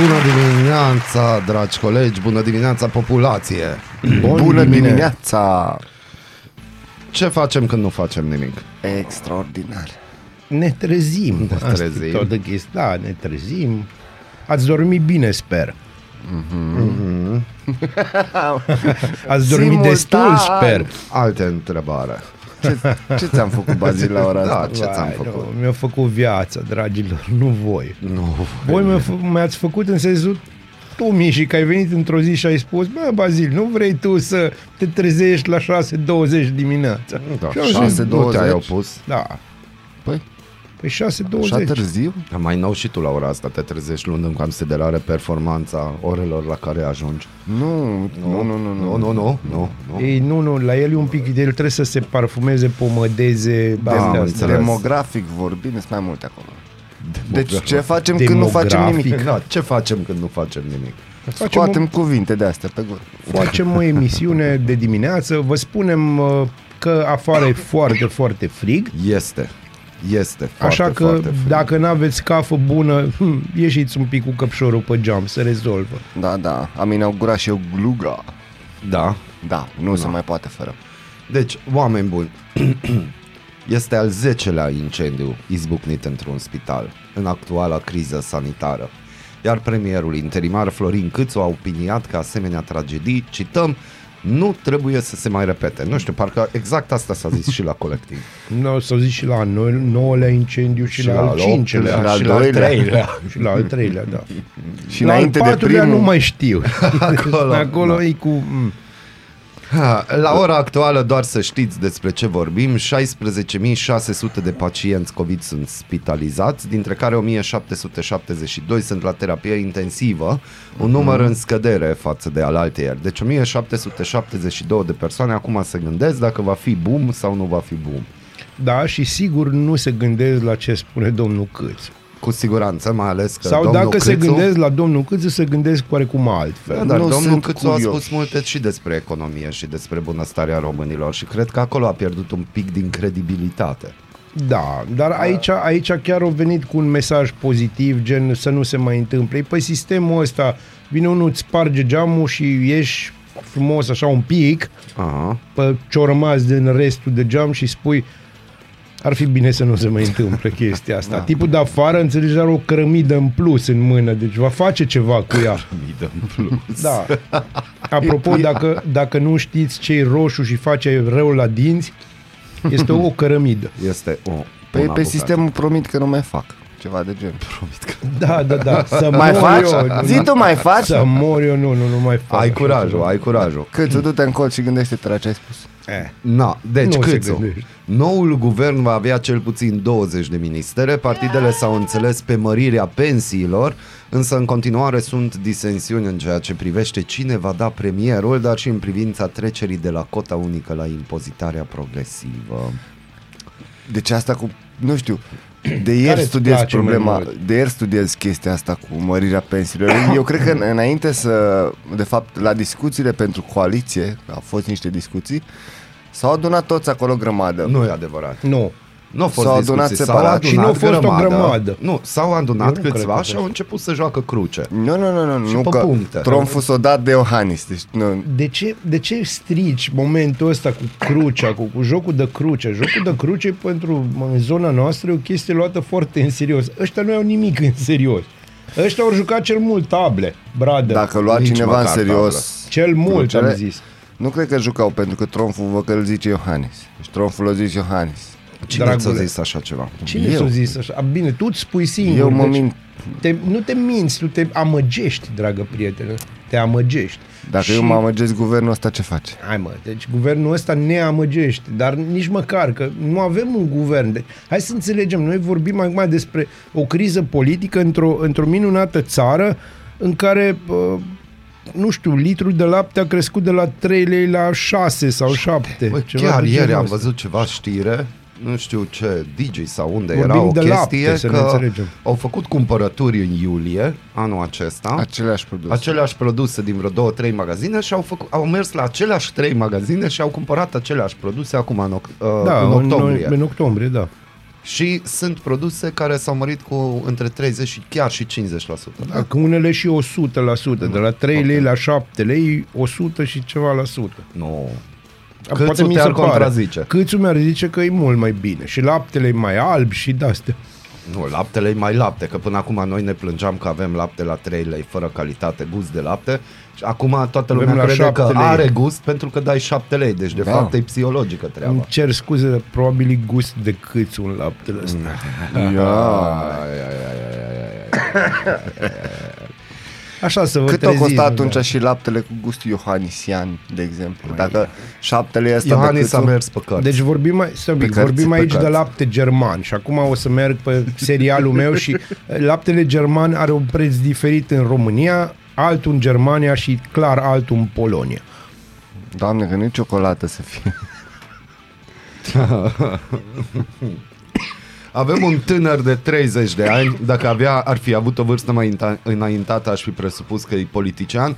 Bună dimineața, dragi colegi, bună dimineața, populație. Bun Bună dimineața! Ce facem când nu facem nimic? Extraordinar. Ne trezim. Ne Asta e trezim. Toată chestia. Da, ne trezim. Ați dormit bine, sper. Ați dormit Simultan. destul, sper. Alte întrebare. Ce, ce ți-am făcut, Bazil, la ora Da, asta? ce ți-am Vai, făcut? Nu, mi-a făcut viața, dragilor, nu voi. Nu. Voi mi-a fă- mi-ați făcut în sensul tu, Miși, că ai venit într-o zi și ai spus, bă, Bazil, nu vrei tu să te trezești la 6.20 dimineața? Da, Și eu am zis, 6 nu te-ai 20. opus. Da, Păi, pe 6.20. așa târziu? Mai nou și tu la ora asta te trezești luând în considerare performanța orelor la care ajungi. Nu, nu, nu, nu, nu. Nu, nu, nu, nu. nu. Ei, nu, nu, la el e un pic, el trebuie să se parfumeze, pomădeze, Da, astea, am astea. înțeles. Demografic vorbind, sunt mai multe acolo. Deci ce facem când nu Demografic. facem nimic? Da, ce facem când nu facem nimic? Facem, Scoatem cuvinte de astea pe gură. o, facem o emisiune de dimineață, vă spunem uh, că afară e foarte, foarte frig, Este. Este foarte, așa că foarte frig. dacă nu aveți cafă bună, hm, ieșiți un pic cu căpșorul pe geam, se rezolvă. Da, da, am inaugurat și eu gluga. Da. Da, nu se mai poate fără. Deci, oameni buni, este al zecelea incendiu izbucnit într-un spital în actuala criză sanitară. Iar premierul interimar Florin Câțu a opiniat că asemenea tragedii, cităm, nu trebuie să se mai repete. Nu știu, parcă exact asta s-a zis și la colectiv. Nu, să zic și la noi, nouălea incendiu și, Și la, la al al cincilea. optulea, și al doilea. treilea. Și la al treilea, da. Și la al înainte de patrulea primul... nu mai știu. Acolo, Acolo da. e cu... mm. Ha, La ora actuală, doar să știți despre ce vorbim, 16.600 de pacienți COVID sunt spitalizați, dintre care 1.772 sunt la terapie intensivă, un număr în scădere față de alaltăieri. Deci 1.772 de persoane acum se gândesc dacă va fi boom sau nu va fi boom. Da, și sigur nu se gândesc la ce spune domnul Câțu. Cu siguranță, mai ales că Sau domnul dacă se Câțu- gândesc la domnul Câțu, se gândesc oarecum altfel. Da, dar Nu domnul sunt Câțu a curios. spus multe și despre economie și despre bunăstarea românilor și cred că acolo a pierdut un pic din credibilitate. Da, dar aici, aici chiar au venit cu un mesaj pozitiv, gen să nu se mai întâmple. Păi sistemul ăsta, vine unul, îți sparge geamul și ieși frumos așa un pic Aha. pe ce-o rămas din restul de geam și spui ar fi bine să nu se mai întâmple chestia asta. Da. Tipul de afară, înțelegi, are o cărămidă în plus în mână, deci va face ceva cu ea. Midă în plus. Da. Apropo, dacă, dacă nu știți ce e roșu și face rău la dinți, este o cărămidă. Este o Păi bună pe bucată. sistemul promit că nu mai fac. Ceva de genul. Da, da, da. Să Mai mor faci? Eu, Zi tu mai faci? Să mor eu, nu, nu, nu mai fac. Ai așa curajul, ceva. ai curajul. Cât tu du-te în colț și gândește-te la ce ai spus. Eh. Na, deci Nu se Câțu, gândește. noul guvern va avea cel puțin 20 de ministere, partidele s-au înțeles pe mărirea pensiilor, însă în continuare sunt disensiuni în ceea ce privește cine va da premierul, dar și în privința trecerii de la cota unică la impozitarea progresivă. Deci asta cu, nu știu, de ieri Care-ți studiez place mai problema, mult? de ieri studiez chestia asta cu mărirea pensiilor. Eu cred că în- înainte să, de fapt, la discuțiile pentru coaliție, au fost niște discuții, s-au adunat toți acolo grămadă. Nu e adevărat. Nu. Nu au fost S-au discuții, adunat s-au separat. adunat Și nu a fost o grămadă. Nu, s-au Eu adunat nu cred câțiva că și a au fost. început să joacă cruce. Nu, nu, nu, nu, Și nu pe că puncte. Trumful s-a dat de Iohannis. Deci, nu, De ce, de ce strici momentul ăsta cu crucea, cu, cu jocul de cruce? Jocul de cruce pentru în zona noastră e o chestie luată foarte în serios. Ăștia nu au nimic în serios. Ăștia au jucat cel mult table, brother. dacă lua Nici cineva în măcar serios... Cel mult, crucele, am zis. Nu cred că jucau pentru că Trumful vă că îl zice Iohannis. Deci Trumful îl zice Iohannis. Cine Dragule. ți-a zis așa ceva? Cine Eu. ți-a zis așa? A, Bine, tu îți spui singur. Eu mă deci mint. Te, nu te minți, tu te amăgești, dragă prietenă. Te amăgești. Dacă eu mă amăgesc guvernul ăsta, ce face? Hai mă, deci guvernul ăsta ne amăgește, dar nici măcar că nu avem un guvern. De... Hai să înțelegem, noi vorbim acum despre o criză politică într-o, într-o minunată țară în care uh, nu știu, litru de lapte a crescut de la 3 lei la 6 sau 7. Bă, ceva chiar de ieri genul am ăsta. văzut ceva știre nu știu ce, Digi sau unde Vorbim era o de lapte, chestie să ne că înțelegem. au făcut cumpărături în iulie anul acesta. Aceleași produse. aceleași produse din vreo două, trei magazine și au, făcut, au mers la aceleași trei magazine și au cumpărat aceleași produse acum în, oct- uh, Da, în octombrie. În, în octombrie, da. Și sunt produse care s-au mărit cu între 30 și chiar și 50%. Da? Dacă unele și 100%, de la 3 lei la 7 lei, 100 și ceva la sută. Nu. Poate Câțu mi te-ar se pare. contrazice. Câțu mi-ar zice că e mult mai bine. Și laptele e mai alb și de-astea. Nu, laptele e mai lapte, că până acum noi ne plângeam că avem lapte la 3 lei, fără calitate, gust de lapte. Și acum toată Avem lumea la crede că 7 lei. are gust pentru că dai 7 lei. Deci, de Da. fapt, e psihologică treaba. Îmi cer scuze, dar probabil e gust de câțu un laptele ăsta. Așa să vă Cât a treziți, costat nu, atunci da. și laptele cu gust iohanisian, de exemplu? Dacă șaptele e ăsta de Iohannis a câțu, mers pe cărți. Deci vorbim, mai, stai un pic, Pe cărți, vorbim pe aici de cărți. lapte german și acum o să merg pe serialul meu și eh, laptele german are un preț diferit în România, altul în Germania și clar altul în Polonia. Doamne, că nu e ciocolată să fie. Avem un tânăr de 30 de ani, dacă avea, ar fi avut o vârstă mai înainta- înaintată, aș fi presupus că e politician.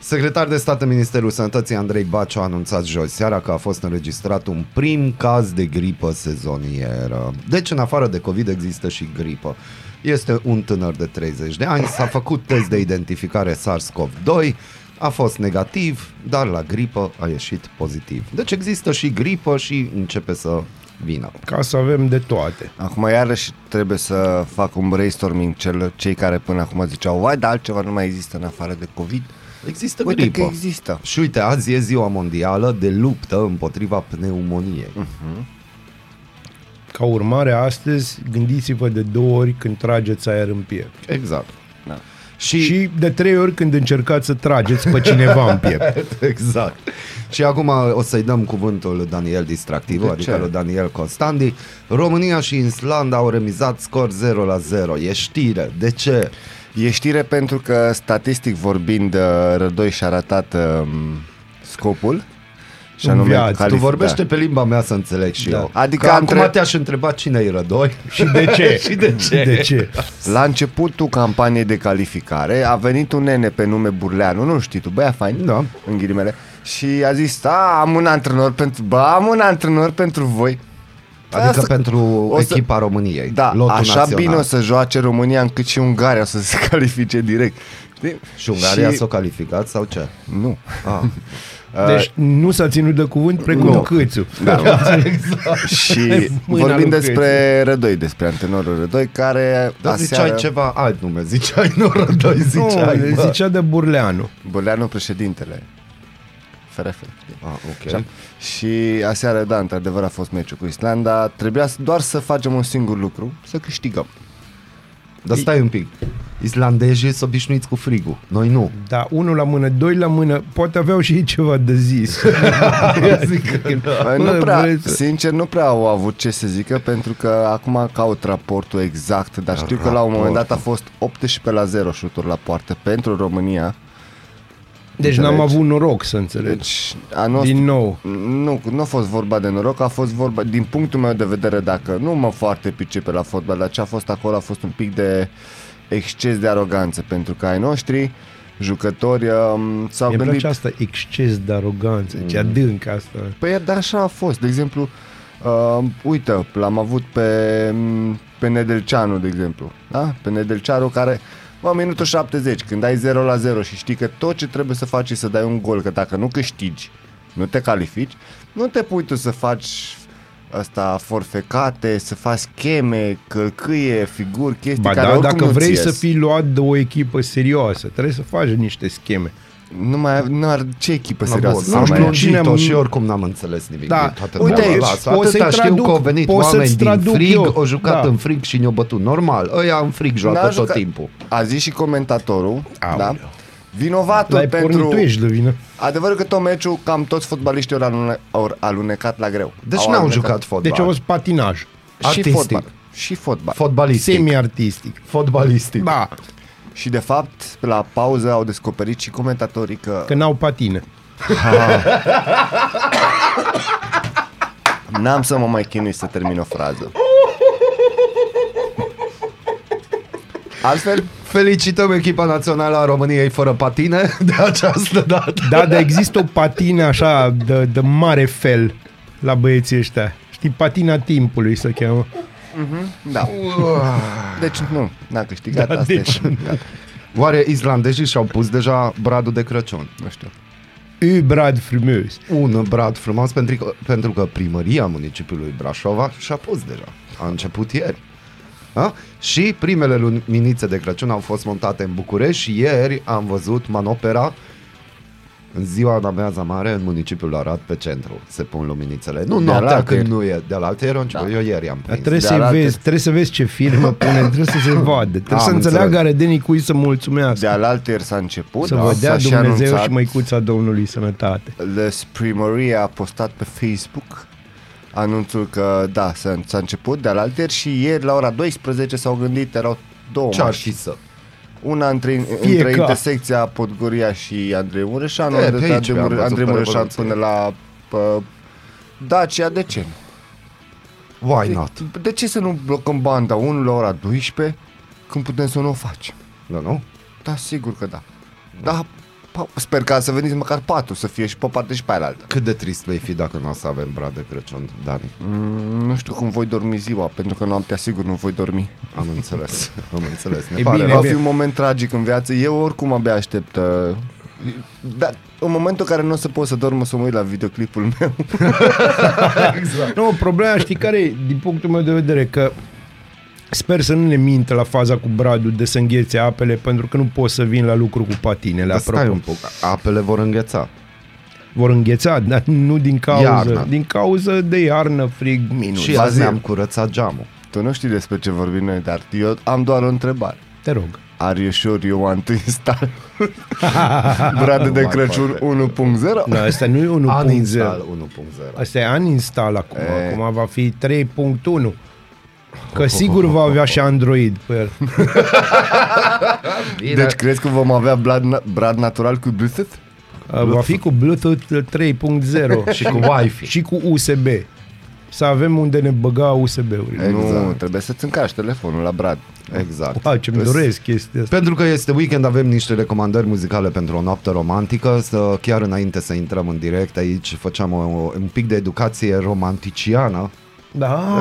Secretar de stat în Ministerul Sănătății Andrei Baciu a anunțat joi seara că a fost înregistrat un prim caz de gripă sezonieră. Deci, în afară de COVID, există și gripă. Este un tânăr de 30 de ani, s-a făcut test de identificare SARS-CoV-2, a fost negativ, dar la gripă a ieșit pozitiv. Deci există și gripă și începe să vină. Ca să avem de toate. Acum iarăși trebuie să fac un brainstorming cel, cei care până acum ziceau vai, dar altceva nu mai există în afară de COVID. Există Uite gripă. că există. Și uite, azi e ziua mondială de luptă împotriva pneumoniei. Ca urmare, astăzi, gândiți-vă de două ori când trageți aer în piept. Exact. Da. Și, Și de trei ori când încercați să trageți pe cineva în piept. exact. Și acum o să-i dăm cuvântul lui Daniel Distractiv, De adică ce? lui Daniel Constandi. România și Islanda au remizat scor 0 la 0. E știre. De ce? E știre pentru că, statistic vorbind, uh, Rădoi și-a ratat um, scopul. Și În anume viață. Tu calific- vorbește da. pe limba mea să înțeleg și Da. eu. Adică că între- acum te-aș întreba cine e Rădoi. Și de ce? și de ce? De ce? La începutul campaniei de calificare a venit un nene pe nume Burleanu, nu știi tu, băia fain, Da. în ghilimele, și a zis, a, am un antrenor pentru, bă, am un antrenor pentru voi. Adică Asta- pentru o să- echipa României. Da, lotul așa național. bine o să joace România încât și Ungaria o să se califice direct. Știi? Și Ungaria s-a calificat sau ce? Nu. Ah. Deci nu s-a ținut de cuvânt precum Nu. Câțu. Da. și Mâna vorbim lui despre Rădoi, despre antrenorul Rădoi, care Dar ziceai ceva alt nume, ziceai nu Rădoi, ziceai, Nu, bă. zicea de Burleanu. Burleanu președintele. FRF. Ah, ok. Așa. Și aseară, da, într-adevăr a fost meciul cu Islanda. Trebuia să- doar să facem un singur lucru, să câștigăm. Dar stai un pic. Islandezii sunt obișnuiți cu frigul. Noi nu. Da, unul la mână, doi la mână, poate aveau și ei ceva de zis. Zic că da. Bă, nu Bă, prea, vreți să- sincer, nu prea au avut ce să zică pentru că acum caut raportul exact, dar știu că la un moment dat a fost 18 la 0 șuturi la poartă pentru România. Deci n-am Înțelegi? avut noroc să înțeleg. Deci, a nostru, Din nou. Nu, nu a fost vorba de noroc, a fost vorba, din punctul meu de vedere, dacă nu mă foarte pricepe la fotbal, dar ce a fost acolo a fost un pic de exces de aroganță, pentru că ai noștri jucători um, s-au Mi-e gândit... place asta, exces de aroganță, ce adânc asta. Păi dar așa a fost, de exemplu, uh, uite, l-am avut pe, pe Nedelceanu, de exemplu, da? Pe Nedelceanu care, bă, minutul 70, când ai 0 la 0 și știi că tot ce trebuie să faci e să dai un gol, că dacă nu câștigi, nu te califici, nu te pui tu să faci asta forfecate, să faci scheme, călcâie, figuri, chestii Ba care da, oricum dacă nu vrei ți să ies. fii luat de o echipă serioasă, trebuie să faci niște scheme. Nu mai nu ar ce echipă Mă, serioasă bun, să am mai știu ai? cine lungit-o am- și oricum n-am înțeles nimic Da. din toată Uite treaba aici, asta. pot să-ți Atâta știu traduc, că au venit pot oameni să-ți din traduc frig, eu. au jucat Da. în frig și ne-au bătut. Normal, ăia în frig joacă N-a tot jucat- timpul. A zis și comentatorul, Aoleu. da? Vinovatul L-ai pornit pentru... tu, ești de vină. Adevărul că tot meciul, cam toți fotbaliștii au, alune, au alunecat la greu. Deci Au n-au alunecat. jucat fotbal. Deci a fost patinaj. Și artistic. fotbal. Și fotbal. Fotbalistic. Semi-artistic. Fotbalistic. Da. Și de fapt, la pauză au descoperit și comentatorii că, Că n-au patine. n-am să mă mai chinui să termin o frază. Altfel, Felicităm echipa națională a României fără patine de această dată. Da, dar există o patină așa de, de mare fel la băieții ăștia. Știi, patina timpului se cheamă. Da. Deci nu, n-a câștigat, Da, asta deci- e. Da, Oare islandezii și-au pus deja bradul de Crăciun? nu știu. U brad frumos. Un brad frumos pentru că, pentru că primăria municipiului Brașova și-a pus deja. A început ieri. A? Și primele luminițe de Crăciun au fost montate în București și ieri am văzut manopera în ziua de amiaza mare în municipiul Arad pe centru. Se pun luminițele. Nu De noaptea alaltăieri. când nu e. De la altă erau da. Eu ieri am Dar prins. trebuie De să alaltă- vezi, trebuie să vezi ce firmă pune, trebuie să se vadă. Trebuie Am să înțeleagă înțeles. aredenii cui să De mulțumească. alaltă s-a început, Să da, vă dea s-a și Dumnezeu anunțat. și măicuța Domnului sănătate. Les Primăria a postat pe Facebook anunțul că da, s-a, s-a început de alaltăieri și ieri la ora 12 s-au gândit, erau două Ce ar mașini. fi să? Una între, Fie între ca. intersecția Podgoria și Andrei Mureșanu, E, de pe pe aici Andrei, am Mure, văzut Andrei pe Mureșan Revoluție. până la pă, Dacia, de ce nu? Why not? De ce să nu blocăm banda 1 la ora 12 când putem să nu o facem? Da, nu? Da, sigur că da. Da, pa- sper ca să veniți măcar patru să fie și pe o parte și pe aia altă. Cât de trist vei fi dacă nu o să avem brad de Crăciun, Dani? Mm, nu știu cum voi dormi ziua, pentru că noaptea sigur nu voi dormi. Am înțeles. Am înțeles. Ne E pare bine, rău. Va fi un moment tragic în viață. Eu oricum abia aștept. Uh, dar în momentul în care nu o să pot să dorm, o să mă uit la videoclipul meu. Nu, problema știi care e, din punctul meu de vedere, că sper să nu ne mintă la faza cu bradul de să înghețe apele, pentru că nu pot să vin la lucru cu patinele, Dar stai apropo. un pic, apele vor îngheța. Vor îngheța, dar nu din cauză, Iarnă. din cauză de iarnă, frig, minus. Și azi ne-am curățat geamul. tu nu știi despre ce vorbim noi, dar eu am doar o întrebare. Te rog. Are you sure you want to install Bradul de mai Crăciun 1.0? Nu, asta nu e 1.0. Uninstall 1.0. Asta e uninstall acum. E. Acum va fi 3.1. Că sigur va avea și Android pe el. Bine. Deci crezi că vom avea brad, na- brad natural cu Bluetooth? Va fi cu Bluetooth 3.0 și cu Wi-Fi. și cu USB. Să avem unde ne băga USB-urile. Exact. Nu, trebuie să-ți încarci telefonul la brad. Exact. Wow, ce-mi doresc chestia asta. Pentru că este weekend, avem niște recomandări muzicale pentru o noapte romantică. Să, chiar înainte să intrăm în direct aici, făceam o, un pic de educație romanticiană. Da.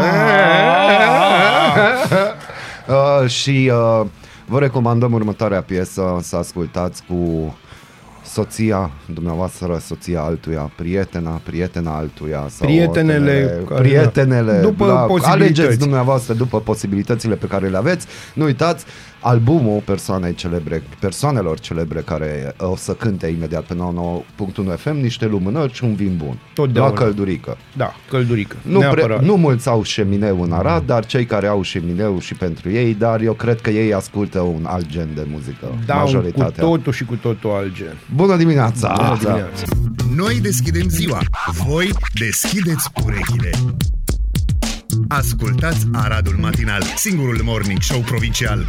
Uh, și uh, vă recomandăm următoarea piesă să ascultați cu soția dumneavoastră, soția altuia, prietena, prietena altuia sau Prietenele oricine, care- prietenele, După da, posibilități. alegeți dumneavoastră după posibilitățile pe care le aveți. Nu uitați, albumul persoanei celebre, persoanelor celebre care uh, o să cânte imediat pe 99.1 FM, niște lumânări și un vin bun. Totdeauna. La căldurică. Da, căldurică. Nu, pre, Neapărat. nu mulți au șemineu în Arad, dar cei care au șemineu și pentru ei, dar eu cred că ei ascultă un alt gen de muzică. Da, un cu majoritatea. totul și cu totul alt gen. Bună dimineața! Bună dimineața. Noi deschidem ziua, voi deschideți urechile. Ascultați Aradul Matinal, singurul morning show provincial.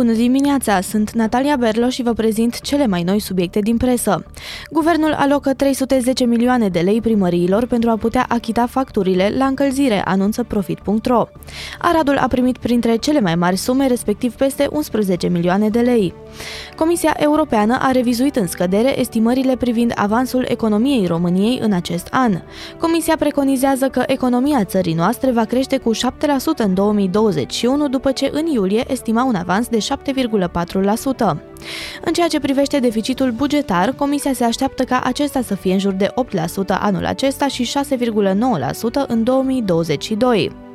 Bună dimineața, sunt Natalia Berlo și vă prezint cele mai noi subiecte din presă. Guvernul alocă 310 milioane de lei primăriilor pentru a putea achita facturile la încălzire, anunță Profit.ro. Aradul a primit printre cele mai mari sume, respectiv peste 11 milioane de lei. Comisia Europeană a revizuit în scădere estimările privind avansul economiei României în acest an. Comisia preconizează că economia țării noastre va crește cu 7% în 2021, după ce în iulie estima un avans de 7,4%. În ceea ce privește deficitul bugetar, Comisia se așteaptă ca acesta să fie în jur de 8% anul acesta și 6,9% în 2022.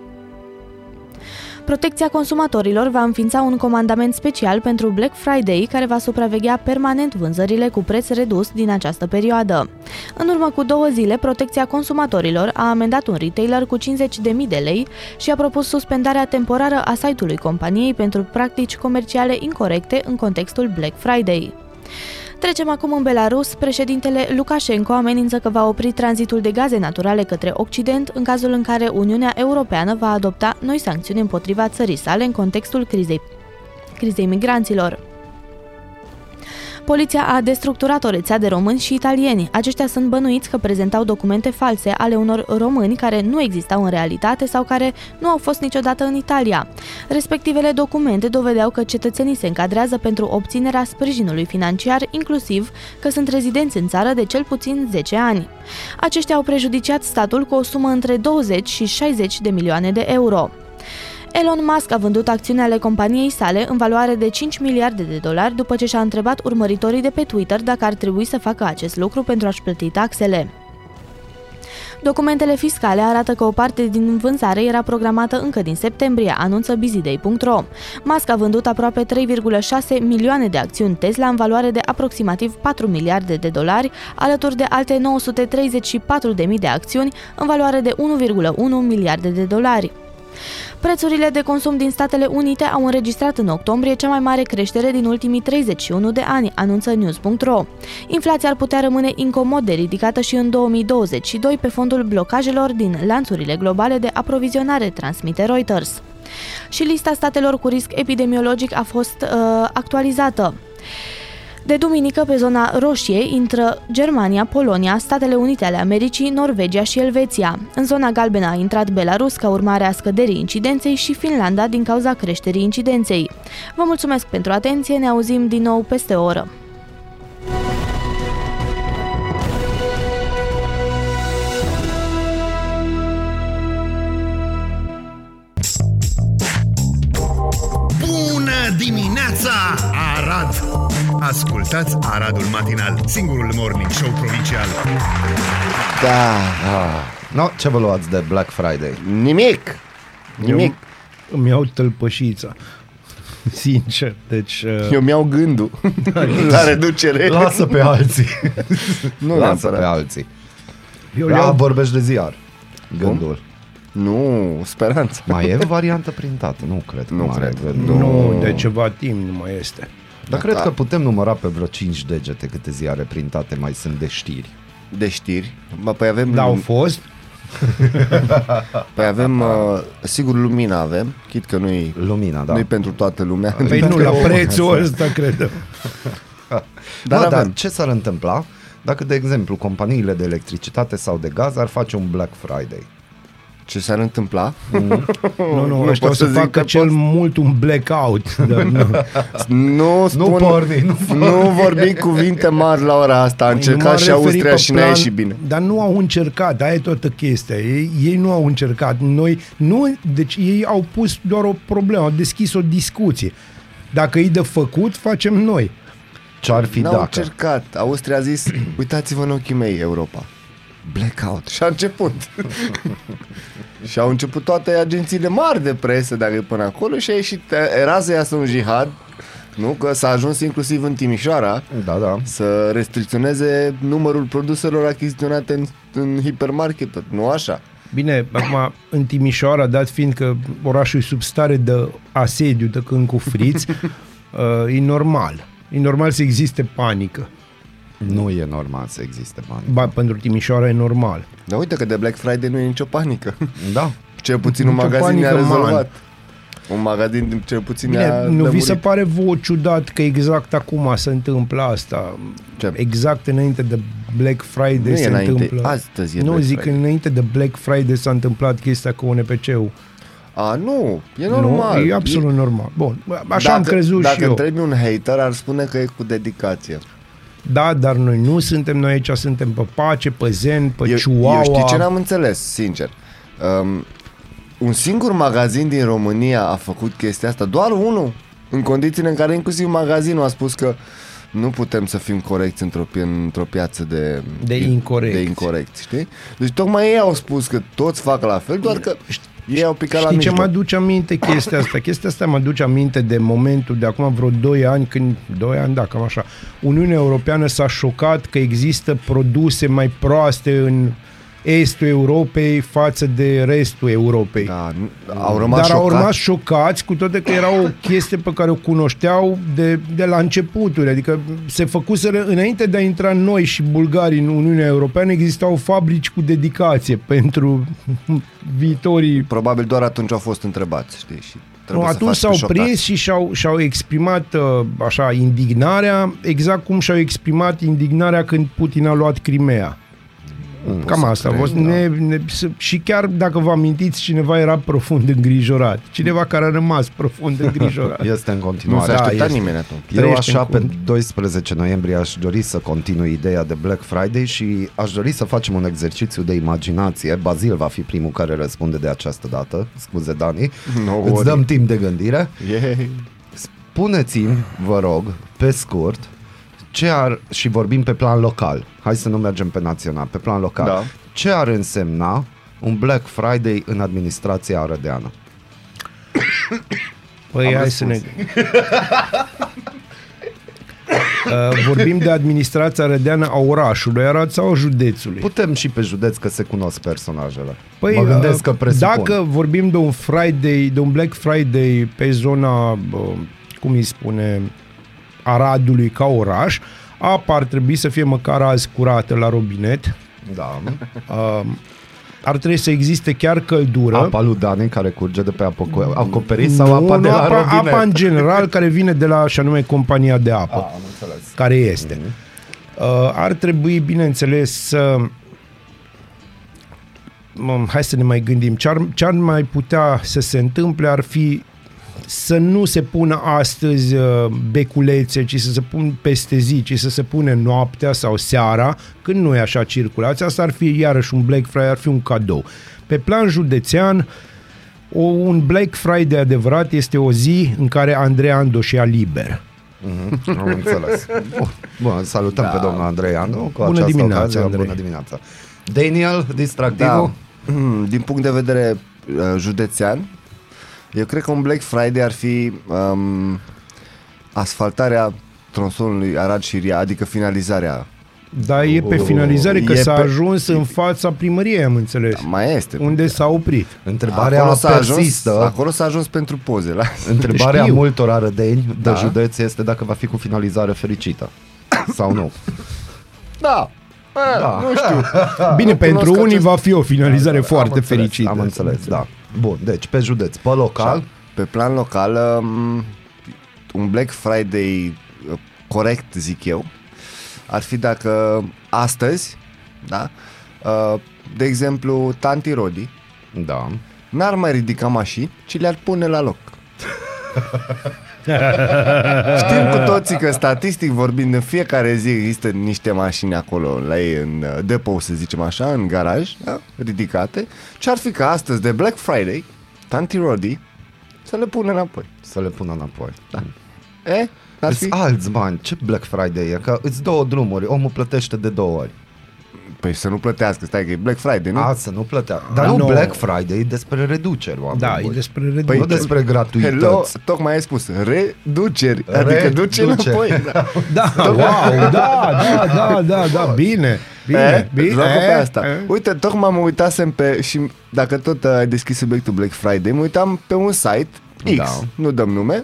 Protecția consumatorilor va înființa un comandament special pentru Black Friday care va supraveghea permanent vânzările cu preț redus din această perioadă. În urmă cu două zile, Protecția consumatorilor a amendat un retailer cu 50.000 de lei și a propus suspendarea temporară a site-ului companiei pentru practici comerciale incorrecte în contextul Black Friday. Trecem acum în Belarus. Președintele Lukashenko amenință că va opri tranzitul de gaze naturale către Occident în cazul în care Uniunea Europeană va adopta noi sancțiuni împotriva țării sale în contextul crizei, crizei migranților. Poliția a destructurat o rețea de români și italieni. Aceștia sunt bănuiți că prezentau documente false ale unor români care nu existau în realitate sau care nu au fost niciodată în Italia. Respectivele documente dovedeau că cetățenii se încadrează pentru obținerea sprijinului financiar, inclusiv că sunt rezidenți în țară de cel puțin 10 ani. Aceștia au prejudiciat statul cu o sumă între 20 și 60 de milioane de euro. Elon Musk a vândut acțiuni ale companiei sale în valoare de 5 miliarde de dolari după ce și-a întrebat urmăritorii de pe Twitter dacă ar trebui să facă acest lucru pentru a-și plăti taxele. Documentele fiscale arată că o parte din vânzare era programată încă din septembrie, anunță busyday.ro. Musk a vândut aproape 3,6 milioane de acțiuni Tesla în valoare de aproximativ 4 miliarde de dolari, alături de alte 934.000 de acțiuni în valoare de 1,1 miliarde de dolari. Prețurile de consum din Statele Unite au înregistrat în octombrie cea mai mare creștere din ultimii 31 de ani, anunță news.ro. Inflația ar putea rămâne incomod de ridicată și în 2022 pe fondul blocajelor din lanțurile globale de aprovizionare, transmite Reuters. Și lista statelor cu risc epidemiologic a fost uh, actualizată. De duminică, pe zona roșie, intră Germania, Polonia, Statele Unite ale Americii, Norvegia și Elveția. În zona galbenă a intrat Belarus ca urmare a scăderii incidenței și Finlanda din cauza creșterii incidenței. Vă mulțumesc pentru atenție, ne auzim din nou peste o oră. Bună dimineața, Arad! Ascultați Aradul Matinal, singurul morning show provincial. Da, Ah. No, ce vă luați de Black Friday? nimic. Nimic. Eu îmi iau tălpășița. Sincer, deci... uh, Eu mi-au gândul la reducere. Lasă pe alții. Nu Lasă neapărat. pe alții. eu Da, iau vorbești de ziar. Gândul. Nu, speranța. Mai e variantă printată? Nu cred. că Nu mai cred. e. Nu, Nu. de ceva timp nu mai este. Dar cred Da. că putem număra pe vreo 5 degete câte ziare printate mai sunt de știri. De știri. Bă, păi avem, Da, au fost. păi avem uh, sigur lumina avem, chit că nu-i, Lumina, da. nu-i pentru toată lumea. Păi nu, la prețul ăsta, cred. Dar Dar, da, dar avem. ce s-ar întâmpla dacă, de exemplu, companiile de electricitate sau de gaz ar face un Black Friday? Ce s-ar întâmpla? Nu, nu, Nu ăștia o pot să să zic facă că cel pot. mult un blackout. Dar nu. Nu spun, porni, nu nu vorbim cuvinte mari la ora asta. A Nu încercat m-am și referit Austria pe și ne-a ieșit bine. Dar nu au încercat, aia e toată chestia. Ei, ei nu au încercat. Noi, nu, deci ei au pus doar o problemă, au deschis o discuție. Dacă e de făcut, facem noi. Ce ar fi N-au dacă? încercat. Austria a zis, uitați-vă în ochii mei, Europa. Blackout. Și a început. și au început toate agențiile mari de presă, dacă e până acolo, și a ieșit, era să iasă un jihad, nu? Că s-a ajuns inclusiv în Timișoara Da, da. să restricționeze numărul produselor achiziționate în, în hipermarket, nu așa? Bine, acum în Timișoara, dat fiind că orașul e sub stare de asediu de când cu friți, uh, e normal. E normal să existe panică. Nu e normal să existe bani. Ba, pentru Timișoara e normal. Dar uite că de Black Friday nu e nicio panică. Da. Cel puțin un Nicio magazin ne-a panică, man. rezolvat. Un magazin cel puțin Bine, ne-a nu vi lămurit. se pare vouă ciudat că exact acum se întâmplă asta? Ce? Exact înainte de Black Friday Nu e se înainte, întâmplă. astăzi e nu, Black zic, Friday. înainte de Black Friday s-a întâmplat chestia cu ONPC-ul. A, nu, e normal. Nu, e absolut normal. Bun, așa dacă, am crezut dacă și eu. întrebi un hater, ar spune că e cu dedicație. Da, dar noi nu suntem, noi aici suntem pe pace, pe zen, pe Eu, chihuahua. eu știi ce n-am înțeles, sincer. Um, un singur magazin din România a făcut chestia asta, doar unul, în condițiile în care inclusiv magazinul a spus că nu putem să fim corecți într-o, pi- într-o piață de, De incorecți. de incorrecți, știi? Deci tocmai ei au spus că toți fac la fel, doar că ei au picat la Știi ce mijloc. mă aduce aminte chestia asta? Chestia asta mă aduce aminte de momentul de acum vreo 2 ani, când, 2 ani, da, cam așa, Uniunea Europeană s-a șocat că există produse mai proaste în estul Europei față de restul Europei. Da, nu- au rămas Dar au șocați. rămas șocați, cu toate că era o chestie pe care o cunoșteau de, de la începuturi. Adică se făcuseră, înainte de a intra noi și bulgarii în Uniunea Europeană, existau fabrici cu dedicație pentru viitorii Probabil doar atunci au fost întrebați, știi? Și nu, trebuie să atunci faci pe s-au șocați. prins și și-au, și-au exprimat uh, așa indignarea, exact cum și-au exprimat indignarea când Putin a luat Crimea. Cam asta a fost. Ne, ne, s- și chiar dacă vă amintiți, cineva era profund îngrijorat. Cineva care a rămas profund îngrijorat. Este în Nu continuare. se Da, aștepta este. nimeni atunci. Eu Trăiește așa în pe cult. 12 noiembrie aș dori să continui ideea de Black Friday și aș dori să facem un exercițiu de imaginație. Bazil va fi primul care răspunde de această dată. Scuze, Dani. No Îți worry. dăm timp de gândire. Yay. Spuneți-mi, vă rog, pe scurt, ce ar, și vorbim pe plan local, hai să nu mergem pe național, pe plan local, Da. ce ar însemna un Black Friday în administrația arădeană? Păi Am hai să ne... răspuns. Uh, vorbim de administrația rădeană a orașului Arad sau a județului. Putem și pe județ că se cunosc personajele. Păi, mă gândesc că uh, presupun. Dacă vorbim de un Friday, de un Black Friday pe zona, uh, cum îi spune, Aradului ca oraș, apa ar trebui să fie măcar azi curată la robinet. Da. Uh, ar trebui să existe chiar căldură. Apa lui Dani care curge de pe apoco- acoperiș sau nu, apa de nu, la apa, robinet? apa în general care vine de la, așa nume, compania de apă. Ah, am înțeles. care este. Uh, ar trebui, bineînțeles, să Mă, hai să ne mai gândim. Ce ar, ce ar mai putea să se întâmple ar fi să nu se pună astăzi uh, beculețe, ci să se pun peste zi, ci să se pune noaptea sau seara, când nu e așa circulația. Asta ar fi iarăși un Black Friday, ar fi un cadou. Pe plan județean, o, un Black Friday adevărat este o zi în care Andrei Andoș ia liber. Mhm, Am înțeles. Bun, Bun salutăm da. pe domnul Andrei Andu. Cu Bună această dimineața, ocazie. Andrei. Bună dimineața. Daniel, distractivul? Da. Din punct de vedere uh, județean, eu cred că un Black Friday ar fi um, asfaltarea tronsonului Arad Șiria, adică finalizarea. Dar e pe Oh, finalizare că e s-a pe- ajuns în fața primăriei, am înțeles. Mai este. Unde s-a oprit. Întrebarea acolo s-a persistă. ajuns, acolo s-a ajuns pentru poze. La... Întrebarea Știu. multor arădeni de Da. județ este dacă va fi cu finalizare fericită. Sau nu. Da. Da. da. Nu știu. Bine, Nu pentru cunosc unii acest- va fi o finalizare Am foarte înțeles, fericită. Am înțeles, da. Bun, deci pe județ, pe local, Pe plan local, um, un Black Friday uh, corect, zic eu, ar fi dacă astăzi, da, uh, de exemplu, Tanti Rodi da. n-ar mai ridica mașini, ci le-ar pune la loc. Știm cu toții că statistic vorbind în fiecare zi există niște mașini acolo la ei în uh, depou, să zicem așa, în garaj, da? ridicate. Ce ar fi ca astăzi de Black Friday, Tanti Rodi să le pune înapoi. Să le pună înapoi. Da. E? Ar Îți fi? alți bani. Ce Black Friday e? Că îți două drumuri. Omul plătește de două ori. Păi să nu plătească, stai că e Black Friday, nu? A, să nu plătească. Dar Ah, nu nu. Black Friday, e despre reduceri, oameni Da, e buni. despre Păi, reducere. nu despre gratuități. Hello, tocmai ai spus, reduceri, adică duce Reduceri. înapoi. Da. Da, wow, da, da, da, da, da, bine, bine, e? bine. Joacă pe e, asta. e. Uite, tocmai mă uitasem pe, și dacă tot uh, ai deschis subiectul Black Friday, mă uitam pe un site, X, Da. nu dăm nume,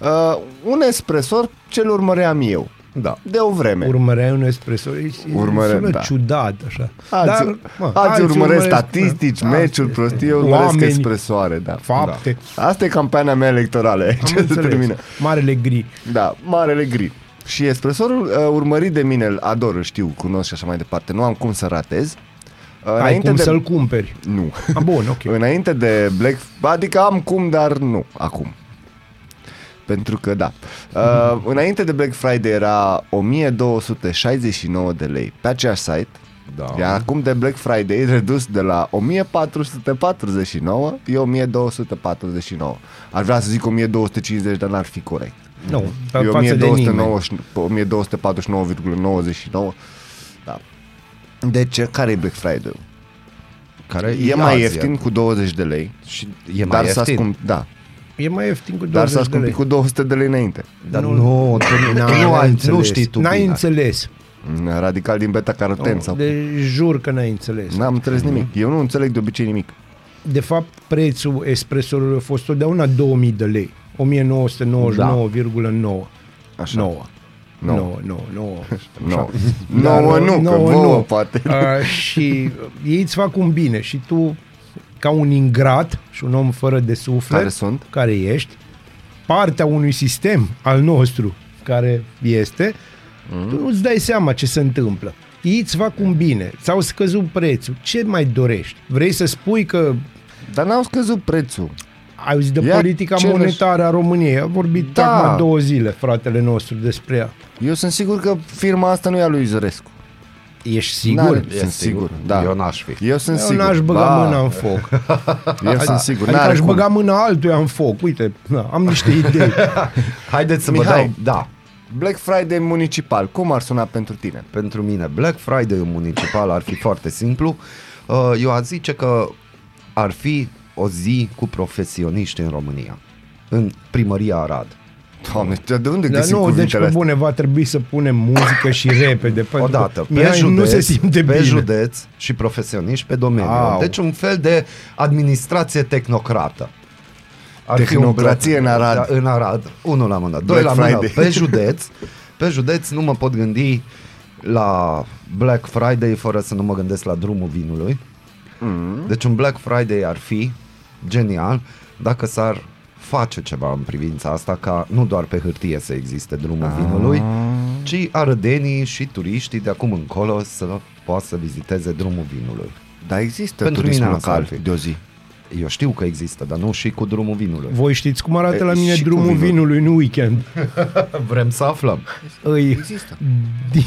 uh, un espresor ce-l urmăream eu, Da. de o vreme. Urmăreai un espresso, e- Urmăre- sună da. ciudat așa. Alții, Dar, mă, alții urmăresc urmăresc- statistici, Da, meciuri, este. prostii, eu urmăresc Oameni, espresoare, da. fapte. Da. Asta e campania mea electorală, Am ce se înțeles. termină. Marele gri. Da, marele gri. Și espresorul uh, urmărit de mine, îl ador, îl știu, cunosc și așa mai departe, nu am cum să ratez. Uh, Ai cum de... să-l cumperi. Nu. A, bun, ok. Înainte de Black... Adică am cum, dar nu, acum. Pentru că da. Uh, înainte de Black Friday era 1269 de lei pe aceeași site. Da. Iar acum de Black Friday redus de la 1449 e 1249. Aș vrea să zic 1250, dar n-ar fi corect. Nu, pe E față de nimeni. 1249,99. Da. Deci, care e Black Friday? Care E mai azi, ieftin cu 20 de lei, Și e mai dar s-a ieftin. scump, da, E mai ieftin cu 20 dar s-a de scumpit lei. cu 200 de lei înainte. Dar Nu. nu, tu, nu, tu nu, ai, nu știi tu N-ai bine. înțeles. Radical din beta-caroten. Nu, sau... de jur că n-ai înțeles. N-am înțeles nimic. Eu nu înțeleg de obicei nimic. De fapt, prețul espressorului a fost totdeauna 2000 de lei. 1999,9. Așa. 9. Nouă. 9, 9, 9. No. Dar, Nouă nu, că nouă vouă nu. poate. A, și ei îți fac un bine și tu, ca un ingrat și un om fără de suflet, Care sunt? care ești, partea unui sistem al nostru care este, mm. tu nu-ți dai seama ce se întâmplă. Ei îți fac un bine, ți-au scăzut prețul. Ce mai dorești? Vrei să spui că Dar n-au scăzut prețul. ai auzit de Ia politica cele- monetară a României? A vorbit Da. da. acum două zile fratele nostru despre ea. Eu sunt sigur că firma asta nu e a lui Zărescu. Ești sigur? N-are- E Sunt sigur, da. Eu n-aș fi. Eu sunt Eu sigur. n-aș băga Ba, mâna în foc. Eu sunt sigur. Adică N-are aș cum. băga mâna altuia în foc. Uite, na, am niște idei. Haideți să vă Mihai. dau... Da, Black Friday municipal. Cum ar suna pentru tine? pentru mine Black Friday municipal ar fi foarte simplu. Uh, Eu aș zice că ar fi o zi cu profesioniști în România. În primăria Arad. Doamne, de unde Dar găsim nu, deci cuvintele pe astea? bune va trebui să punem muzică și repede. pentru că Odată, pe Mihai județ, nu se simte pe bine. județ și profesioniști pe domeniu. Au. Deci un fel de administrație tehnocrată. Ar Tehnocrație fi un în Arad. Da, în Arad, unul la mână. Doi Black la mână, Friday. pe județ. Pe județ nu mă pot gândi la Black Friday fără să nu mă gândesc la drumul vinului. Mm. Deci un Black Friday ar fi genial dacă s-ar face ceva în privința asta ca nu doar pe hârtie să existe drumul Ah. vinului, ci arădenii și turiștii de acum încolo să poată să viziteze drumul vinului. Dar există Pentru turism mine asta ar local fi. de o zi. Eu știu că există, dar nu și cu drumul vinului. Voi știți cum arată E, la mine și cu drumul vinul. vinului în weekend? Vrem să aflăm. Îi Există.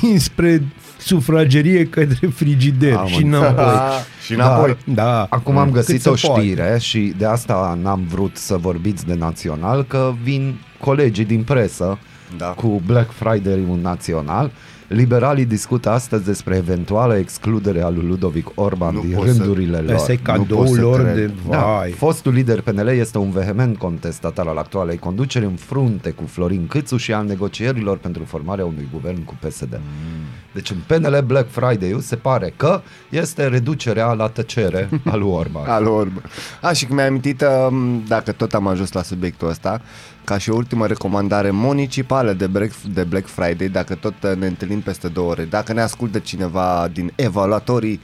dinspre sufragerie către frigider Am și înțeles. înapoi. și înapoi. Da. Acum am găsit Cât o se poate. știre și de asta n-am vrut să vorbiți de național, că vin colegii din presă Da. cu Black Friday-ul național. Liberalii discută astăzi despre eventuală excludere a lui Ludovic Orban Nu din pot să- rândurile lor. Asta e pot cadoul să lor cred. de Da, vai. fostul lider PNL este un vehement contestatar al actualei conduceri în frunte cu Florin Câțu și al negocierilor pentru formarea unui guvern cu PSD. Mm. Deci în PNL Black Friday-ul se pare că este reducerea la tăcere a lui Orban. Al Orban. A, și că mi-ai amintit, um, dacă tot am ajuns la subiectul ăsta, ca și o ultimă recomandare municipală de Black, de Black Friday, dacă tot uh, ne întâlnim peste două ore, dacă ne ascultă cineva din evaluatorii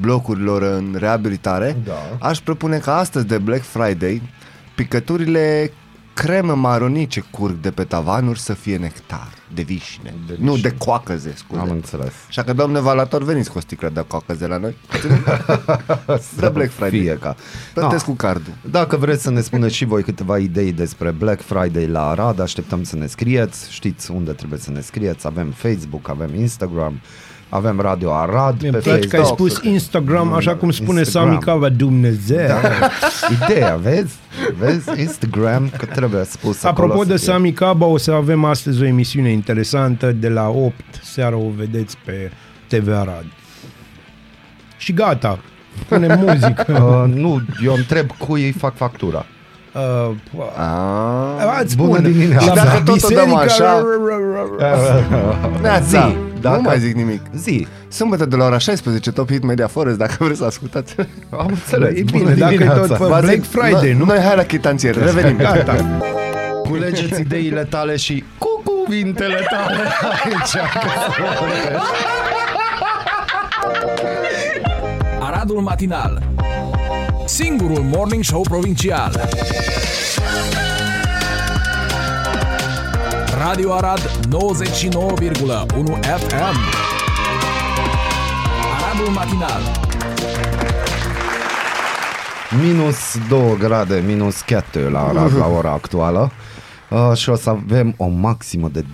blocurilor în reabilitare, Da. aș propune ca astăzi de Black Friday picăturile cremă maronii ce curg de pe tavanuri să fie nectar de vișine. De Nu, vișine. de coacăze, scuze. Am înțeles. Așa că, domnule evaluator, veniți cu o sticlă de coacăze la noi. De Black Friday. Fie ca. Plătesc Da. cu cardul. Dacă vreți să ne spuneți și voi câteva idei despre Black Friday la Arad, așteptăm să ne scrieți. Știți unde trebuie să ne scrieți. Avem Facebook, avem Instagram, avem Radio Arad Mi-e pe place că ai Facebook. spus Instagram, așa cum spune Instagram. Sami Cava, Dumnezeu. Da. Ideea, vezi? Vezi? Instagram, că trebuie spus Apropo acolo de să fie. Sami Caba, o să avem astăzi o emisiune interesantă de la 8 seara o vedeți pe TV Arad. Și gata, punem muzică. Uh, nu, eu întreb cui îi fac factura. Uh, Ah, Ați Bună spune. dimineața. La Și dacă tot o dăm biserică- așa- Neața, Zi, nu dacă- mai zic nimic. Zi, Sâmbătă de la ora 16, Top Hit Media Forest, dacă vreți să ascultați. am înțeles. E Bună bine, dacă e dimineața. tot pe V-ați Black zis, Friday, noi, nu? Noi hai la chitanțier, revenim. Gata. Culegeți ideile tale și cu cuvintele tale aici. Aradul Matinal Singurul Morning Show Provincial Radio Arad 99,1 FM Aradul Matinal Minus 2 grade, minus 4 la Arad la ora actuală uh, și o să avem o maximă de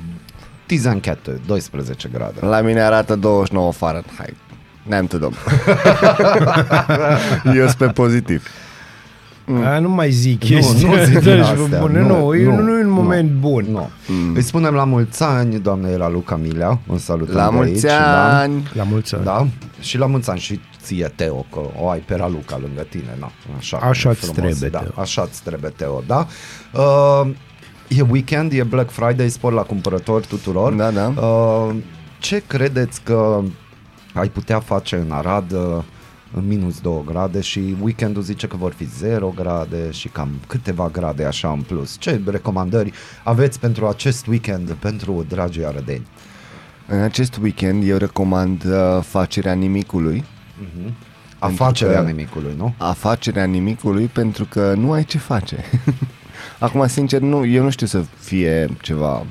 14, 12 grade. La mine arată 29 Fahrenheit. Ne-am te dom. Eu sunt pe pozitiv. A, nu mai zic Nu, chestii nu zic din astea, astea, bune, nu, e, nu, e un moment bun. Nu. Îi spunem la mulți ani, doamne, era Luca Milea, un salut La mulți ani. La mulți ani. Da, și la mulți ani și ție, Teo, că o ai pe Raluca lângă tine, na, așa. Așa-ți frumos, trebuie, da, Teo. Așa-ți trebuie, Teo, da. Uh, e weekend, e Black Friday, spor la cumpărători tuturor. Da, da. Uh, ce credeți că ai putea face în Arad uh, în minus 2 grade și weekendul zice că vor fi 0 grade și cam câteva grade așa în plus. Ce recomandări aveți pentru acest weekend pentru dragii arădeni? În acest weekend eu recomand uh, facerea nimicului. Afacerea că- nimicului, nu? Afacerea nimicului pentru că nu ai ce face. Acum, sincer, nu, eu nu știu să fie ceva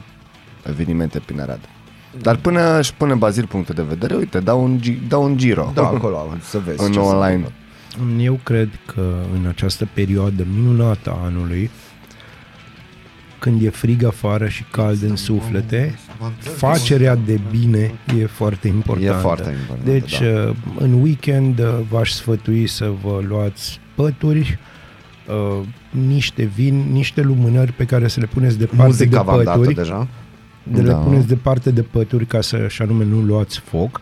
evenimente prin Arad. Dar până își pune Bazil punctul de vedere, uite, dau un, gi- dau un giro. Da, acolo, să vezi În ce se online. întâmplă. Eu cred că în această perioadă minunată a anului, când e frig afară și cald în suflete, facerea de bine e foarte importantă. E foarte importantă, Deci, da. uh, în weekend uh, v-aș sfătui să vă luați pături, uh, niște vin, niște lumânări pe care să le puneți departe Muzica de v-am dat pături, deja? De le Da. puneți departe de pături ca să, și anume, nu luați foc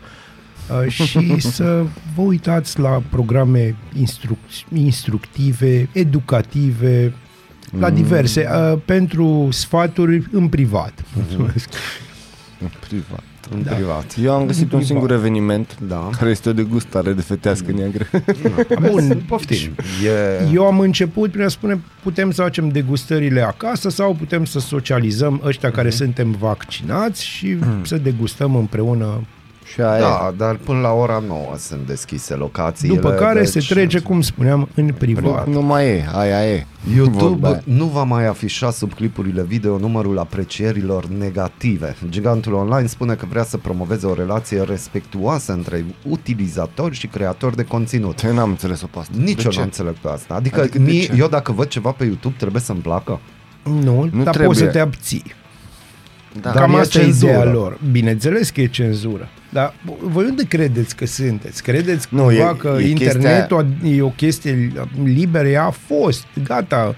uh, și să vă uitați la programe instruc- instructive, educative, la diverse, uh, pentru sfaturi în privat. Mulțumesc. În privat. În Da. privat. Eu am găsit un privat. singur eveniment Da. care este o degustare de fetească neagră. Bun, poftim. E... Eu am început prin a spune putem să facem degustările acasă sau putem să socializăm ăștia care suntem vaccinați și să degustăm împreună. Și aia e. Da, dar până la ora 9 sunt deschise locațiile. După care se deci- trece, cum spuneam, în privat. Nu mai e, aia e. Vorba YouTube aia. nu va mai afișa sub clipurile video numărul aprecierilor negative. Gigantul online spune că vrea să promoveze o relație respectuoasă între utilizatori și creatori de conținut. Eu n-am înțeles-o pe asta. Nici De eu ce? nu înțeleg pe asta. Adică, Adică de mie, ce? eu dacă văd ceva pe YouTube trebuie să-mi placă. Nu, Nu dar trebuie. poți să te abții. Da. Dar Cam e asta e cenzură. ideea lor. Bineînțeles că e cenzură. Dar voi unde credeți că sunteți? Credeți Nu, cumva e- că e internetul a- e o chestie liberă? Ea a fost, gata.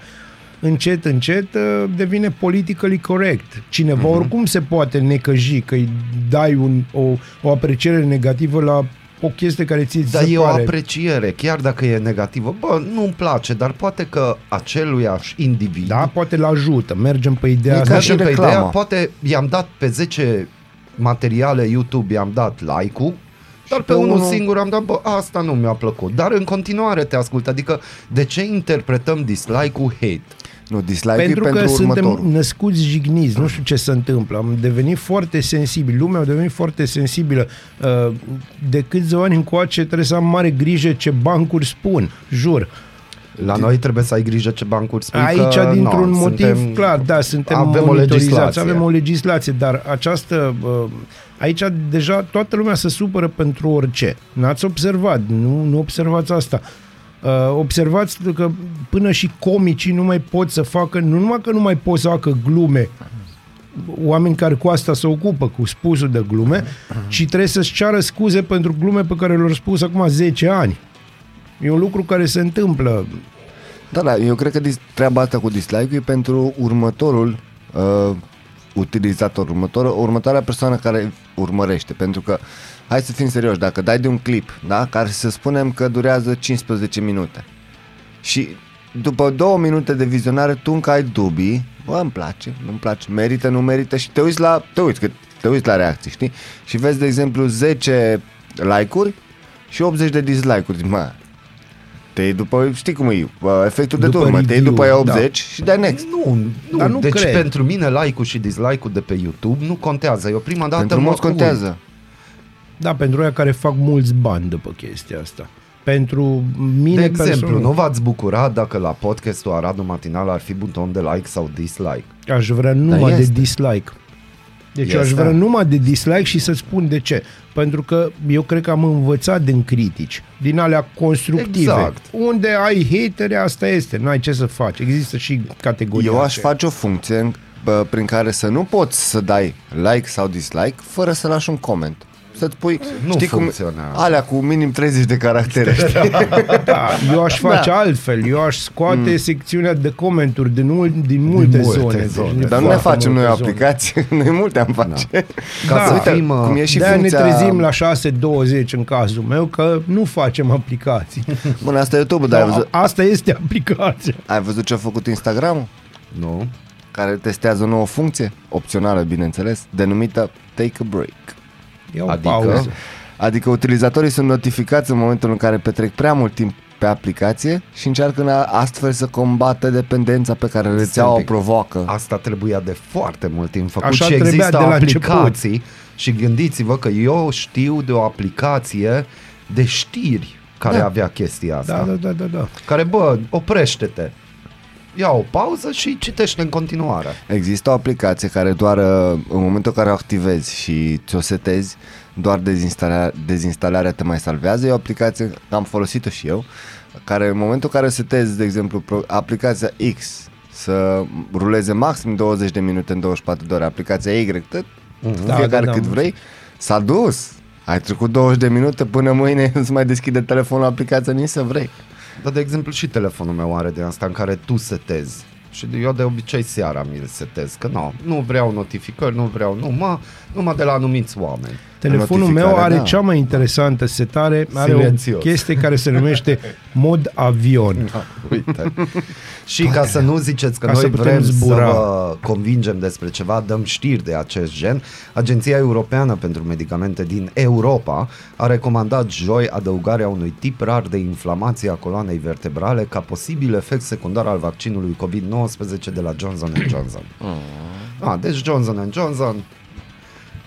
Încet, încet uh, devine politically correct. Cineva Mhm. oricum se poate necăji că îi dai un, o, o apreciere negativă la o chestie care ți Dar se e o pare... apreciere, chiar dacă e negativă. Bă, nu-mi place, dar poate că aceluiași individ Da, poate l ajută. Mergem pe ideea E asta. ca și Mergem pe reclama. ideea, poate i-am dat pe 10 materiale YouTube, i-am dat like-ul, dar pe, pe unul unul- singur am dat, bă, asta nu mi-a plăcut. Dar în continuare te ascult, adică de ce interpretăm dislike-ul hate? Nu, dislike Pentru, pentru, că pentru următorul. suntem născuți jigniți, nu știu ce se întâmplă. Am devenit foarte sensibili, lumea a devenit foarte sensibilă. Uh, De câțiva ani încoace trebuie să am mare grijă ce bancuri spun, jur. La noi trebuie să ai grijă ce bancuri spui Aici, că, dintr-un nu, motiv suntem, clar, da, suntem avem o monitorizați, legislație. avem o legislație, dar această, uh, aici deja toată lumea se supără pentru orice. N-ați observat, nu, nu observați asta. Uh, observați că până și comicii nu mai pot să facă, nu numai că nu mai pot să facă glume, oameni care cu asta se ocupă, cu spusul de glume, ci trebuie să-și ceară scuze pentru glume pe care le-au spus acum 10 ani. E un lucru care se întâmplă. Da, da, eu cred că dis- treaba asta cu dislike e pentru următorul uh, utilizator, următor, următoarea persoană care urmărește. Pentru că, hai să fim serioși, dacă dai de un clip, da, care să spunem că durează 15 minute și după două minute de vizionare tu încă ai dubii, bă, îmi place, nu-mi place, merită, nu merită și te uiți la, te uiți, că te uiți la reacții, știi? Și vezi, de exemplu, 10 like-uri și 80 de dislike-uri. Mă, te iei după, știi cum e, bă, efectul de După turmă, te iei review, după aia da. 80 și dai next. Nu, nu, Dar nu deci cred. pentru mine like-ul și dislike-ul de pe YouTube nu contează. Eu prima dată Pentru mă mulți uit. contează. Da, pentru aia care fac mulți bani după chestia asta. Pentru mine De exemplu, personal, nu v-ați bucurat dacă la podcastul Aradul Matinal ar fi buton de like sau dislike? aș vrea numai de este. dislike. Deci eu aș Este. vrea numai de dislike și să spun de ce. Pentru că eu cred că am învățat din critici, din alea constructive. Exact. Unde ai hatere, asta este, n-ai ce să faci. Există și categorii Eu aș astea. face o funcție în- bă, prin care să nu poți să dai like sau dislike fără să lași un comment. Să-ți pui, Nu știi cum, funcționează. alea cu minim 30 de caractere, știi? Da, eu aș face Da. altfel. Eu aș scoate secțiunea de comenturi din, ul- din multe, multe zone. zone. Deci, Dar nu ne foarte facem noi o multe zone. aplicație, noi multe am face. Ca Da. să Uite, fim... cum e uh, și de-aia funcția... ne trezim la 6.20 în cazul meu că nu facem aplicații. Bun, asta e YouTube, dar ai văzut, Asta este aplicația. ai văzut ce a făcut Instagram? Nu? Care testează o nouă funcție, opțională, bineînțeles, denumită Take a Break. Ia o Adică? pauză. Adică utilizatorii sunt notificați în momentul în care petrec prea mult timp pe aplicație și încearcă în a- astfel să combată dependența pe care rețeaua o pic. provoacă. Asta trebuia de foarte mult timp făcut Așa și trebuia există de la aplicații și gândiți-vă că eu știu de o aplicație de știri care Da. avea chestia asta. Da, da, da, da, da. Care, bă, oprește-te. Ia o pauză și citește în continuare. Există o aplicație care doar uh, în momentul în care o activezi și ți-o setezi, doar dezinstalarea, dezinstalarea te mai salvează. E o aplicație, am folosit-o și eu, care în momentul în care setezi, de exemplu, pro- aplicația X să ruleze maxim 20 de minute în 24 de ore, aplicația Y, tot, Da, fiecare da, da, cât am vrei, s-a dus. Ai trecut 20 de minute până mâine îți mai deschide telefonul aplicația nici să vrei. Dar, de exemplu, și telefonul meu are de asta în care tu setezi. Și eu de obicei seara mi-l setez, că nu, nu vreau notificări, nu vreau, nu, mă, numai de la anumiți oameni. Telefonul meu Notificarea, are da. cea mai interesantă setare, are Silențios. o chestie care se numește mod avion. Uite. și ca să nu ziceți că Ca noi să putem vrem zbura. să vă convingem despre ceva, dăm știri de acest gen. Agenția Europeană pentru Medicamente din Europa a recomandat joi adăugarea unui tip rar de inflamație a coloanei vertebrale ca posibil efect secundar al vaccinului COVID-19 de la Johnson Johnson. Ah, deci Johnson Johnson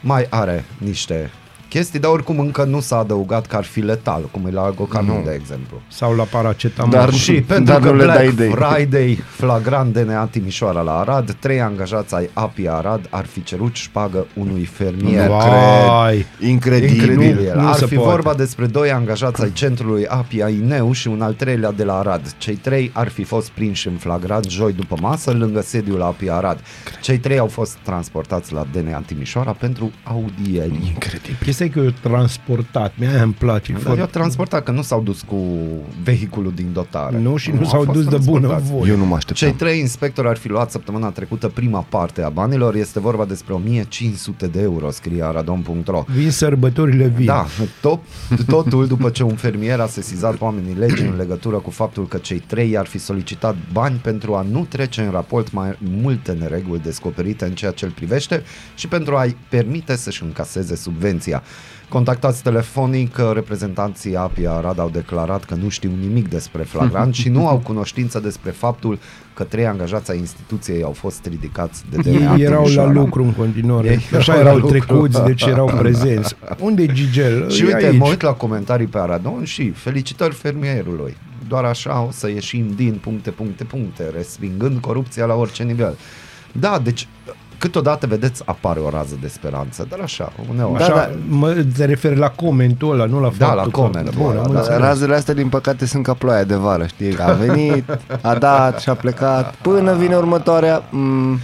mai are niște chestii, dar oricum încă nu s-a adăugat că ar fi letal, cum e la algocamin, de exemplu. Sau la paracetamol. Dar- Și pentru Dar că nu le Black dai idei. Friday, flagrant DNA Timișoara la Arad, trei angajați ai API Arad ar fi cerut șpagă unui fermier. Vai. Incredibil. Incredibil. Nu- nu ar se fi poate. vorba despre doi angajați ai centrului API Aineu și un al treilea de la Arad. Cei trei ar fi fost prinși în flagrant joi după masă lângă sediul API Arad. Cei trei au fost transportați la DNA Timișoara pentru audieri. Incredibil. Chestia e că eu transportat, mie aia îmi place. Dar foarte- eu transportat că nu s-au dus cu vehiculul din dotare. Nu și nu au s-au fost dus de bună transportați. voie. Eu nu mă așteptam. Cei trei inspectori ar fi luat săptămâna trecută prima parte a banilor. Este vorba despre 1500 de euro, scrie aradon.ro. Vin sărbătorile vin. Da, tot, totul după ce un fermier a sesizat oamenii legii în legătură cu faptul că cei trei ar fi solicitat bani pentru a nu trece în raport mai multe nereguli descoperite în ceea ce îl privește și pentru a-i permite să-și încaseze subvenția. Contactați telefonic, reprezentanții API Arad au declarat că nu știu nimic despre flagrant și nu au cunoștință despre faptul că trei angajați ai instituției au fost ridicați de DNA Ei erau la Timișoara. lucru în continuare. Ei Așa erau la erau lucru. trecuți, deci erau prezenți. Unde e Gigel? Și E uite, aici. mă uit la comentarii pe Aradon și felicitări fermierului. Doar așa o să ieșim din puncte, puncte, puncte, respingând corupția la orice nivel. Da, deci câteodată, vedeți, apare o rază de speranță, dar așa, uneori. Da, Așa, da. mă, te referi la comentul ăla, nu la Da, faptul la că... comentul Bun, ăla, am da. înțeles. Razele astea, din păcate, sunt ca ploaia de vară, știi? A venit, a dat și a plecat, până vine următoarea. Mm.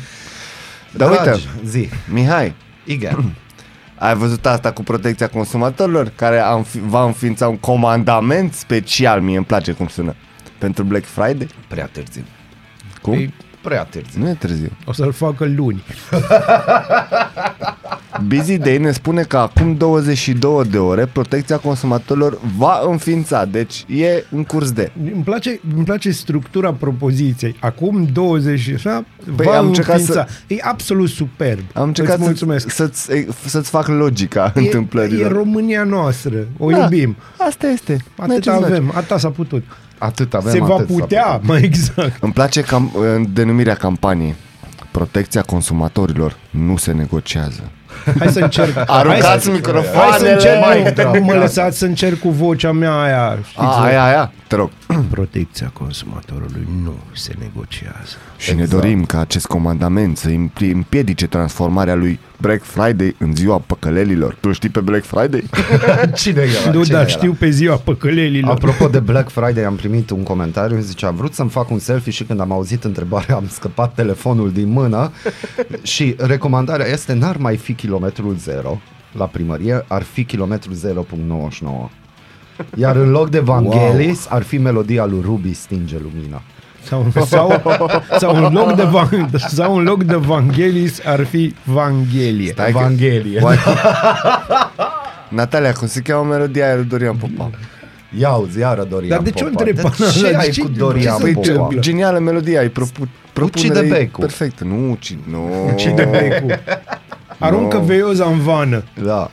Dar uite, Dragi, zi, Mihai, igen. ai văzut asta cu protecția consumatorilor? Care a înfi- va înființa un comandament special, mie îmi place cum sună, pentru Black Friday? Prea târziu. Cum? Ei, Prea târziu. Nu e târziu. O să-l facă luni. Busy Day ne spune că acum 22 de ore protecția consumatorilor va înființa, deci e în curs de. Îmi place, îmi place structura propoziției. Acum 20 așa, Păi va am încercat înființa. E absolut superb. Am încercat Îți mulțumesc. să, să-ți, să-ți fac logica E, e întâmplărilor. România noastră. O Da, iubim. Asta este. Noi Atât ce-ți place? avem, atâta s-a putut. Atât avem, Se va atât s-a putea, putut. mai exact. Îmi place cam, în denumirea campaniei. Protecția consumatorilor nu se negociază. Hai să încerc. hai Aruncați să, microfoanele! hai să încerc, mai nu, drag, nu mă gata. lăsați să încerc cu vocea mea aia. Știți, A, aia, aia, te rog. Protecția consumatorului nu se negociază. Și ne dorim ca acest comandament să impli- împiedice transformarea lui Black Friday în ziua păcălelilor. Tu știi pe Black Friday? Cine era? Nu, Cine dar era? știu pe ziua păcălelilor. Apropo de Black Friday, am primit un comentariu, zice, am vrut să-mi fac un selfie și când am auzit întrebarea am scăpat telefonul din mână și recomandarea este n-ar mai fi kilometrul zero la primărie, ar fi kilometrul 0.99. Iar în loc de Vangelis ar fi melodia lui Ruby Stinge Lumina. Sau, sau, sau, în loc de van, sau în loc de Vangelis ar fi Vanghelie. Stai că- Evanghelie. Oare- Natalia, cum se cheamă melodia aia lui Dorian Popa? Ia uzi, iară Dorian Dar de ce o Popa. întrebi? De ce De ai ce- cu de Dorian ce se Popa? întâmplă? Genială melodia, ai propu- propunere Ucide becul. perfect. Nu, uci, nu. Cine becul? Aruncă No. veioza în vană. Da.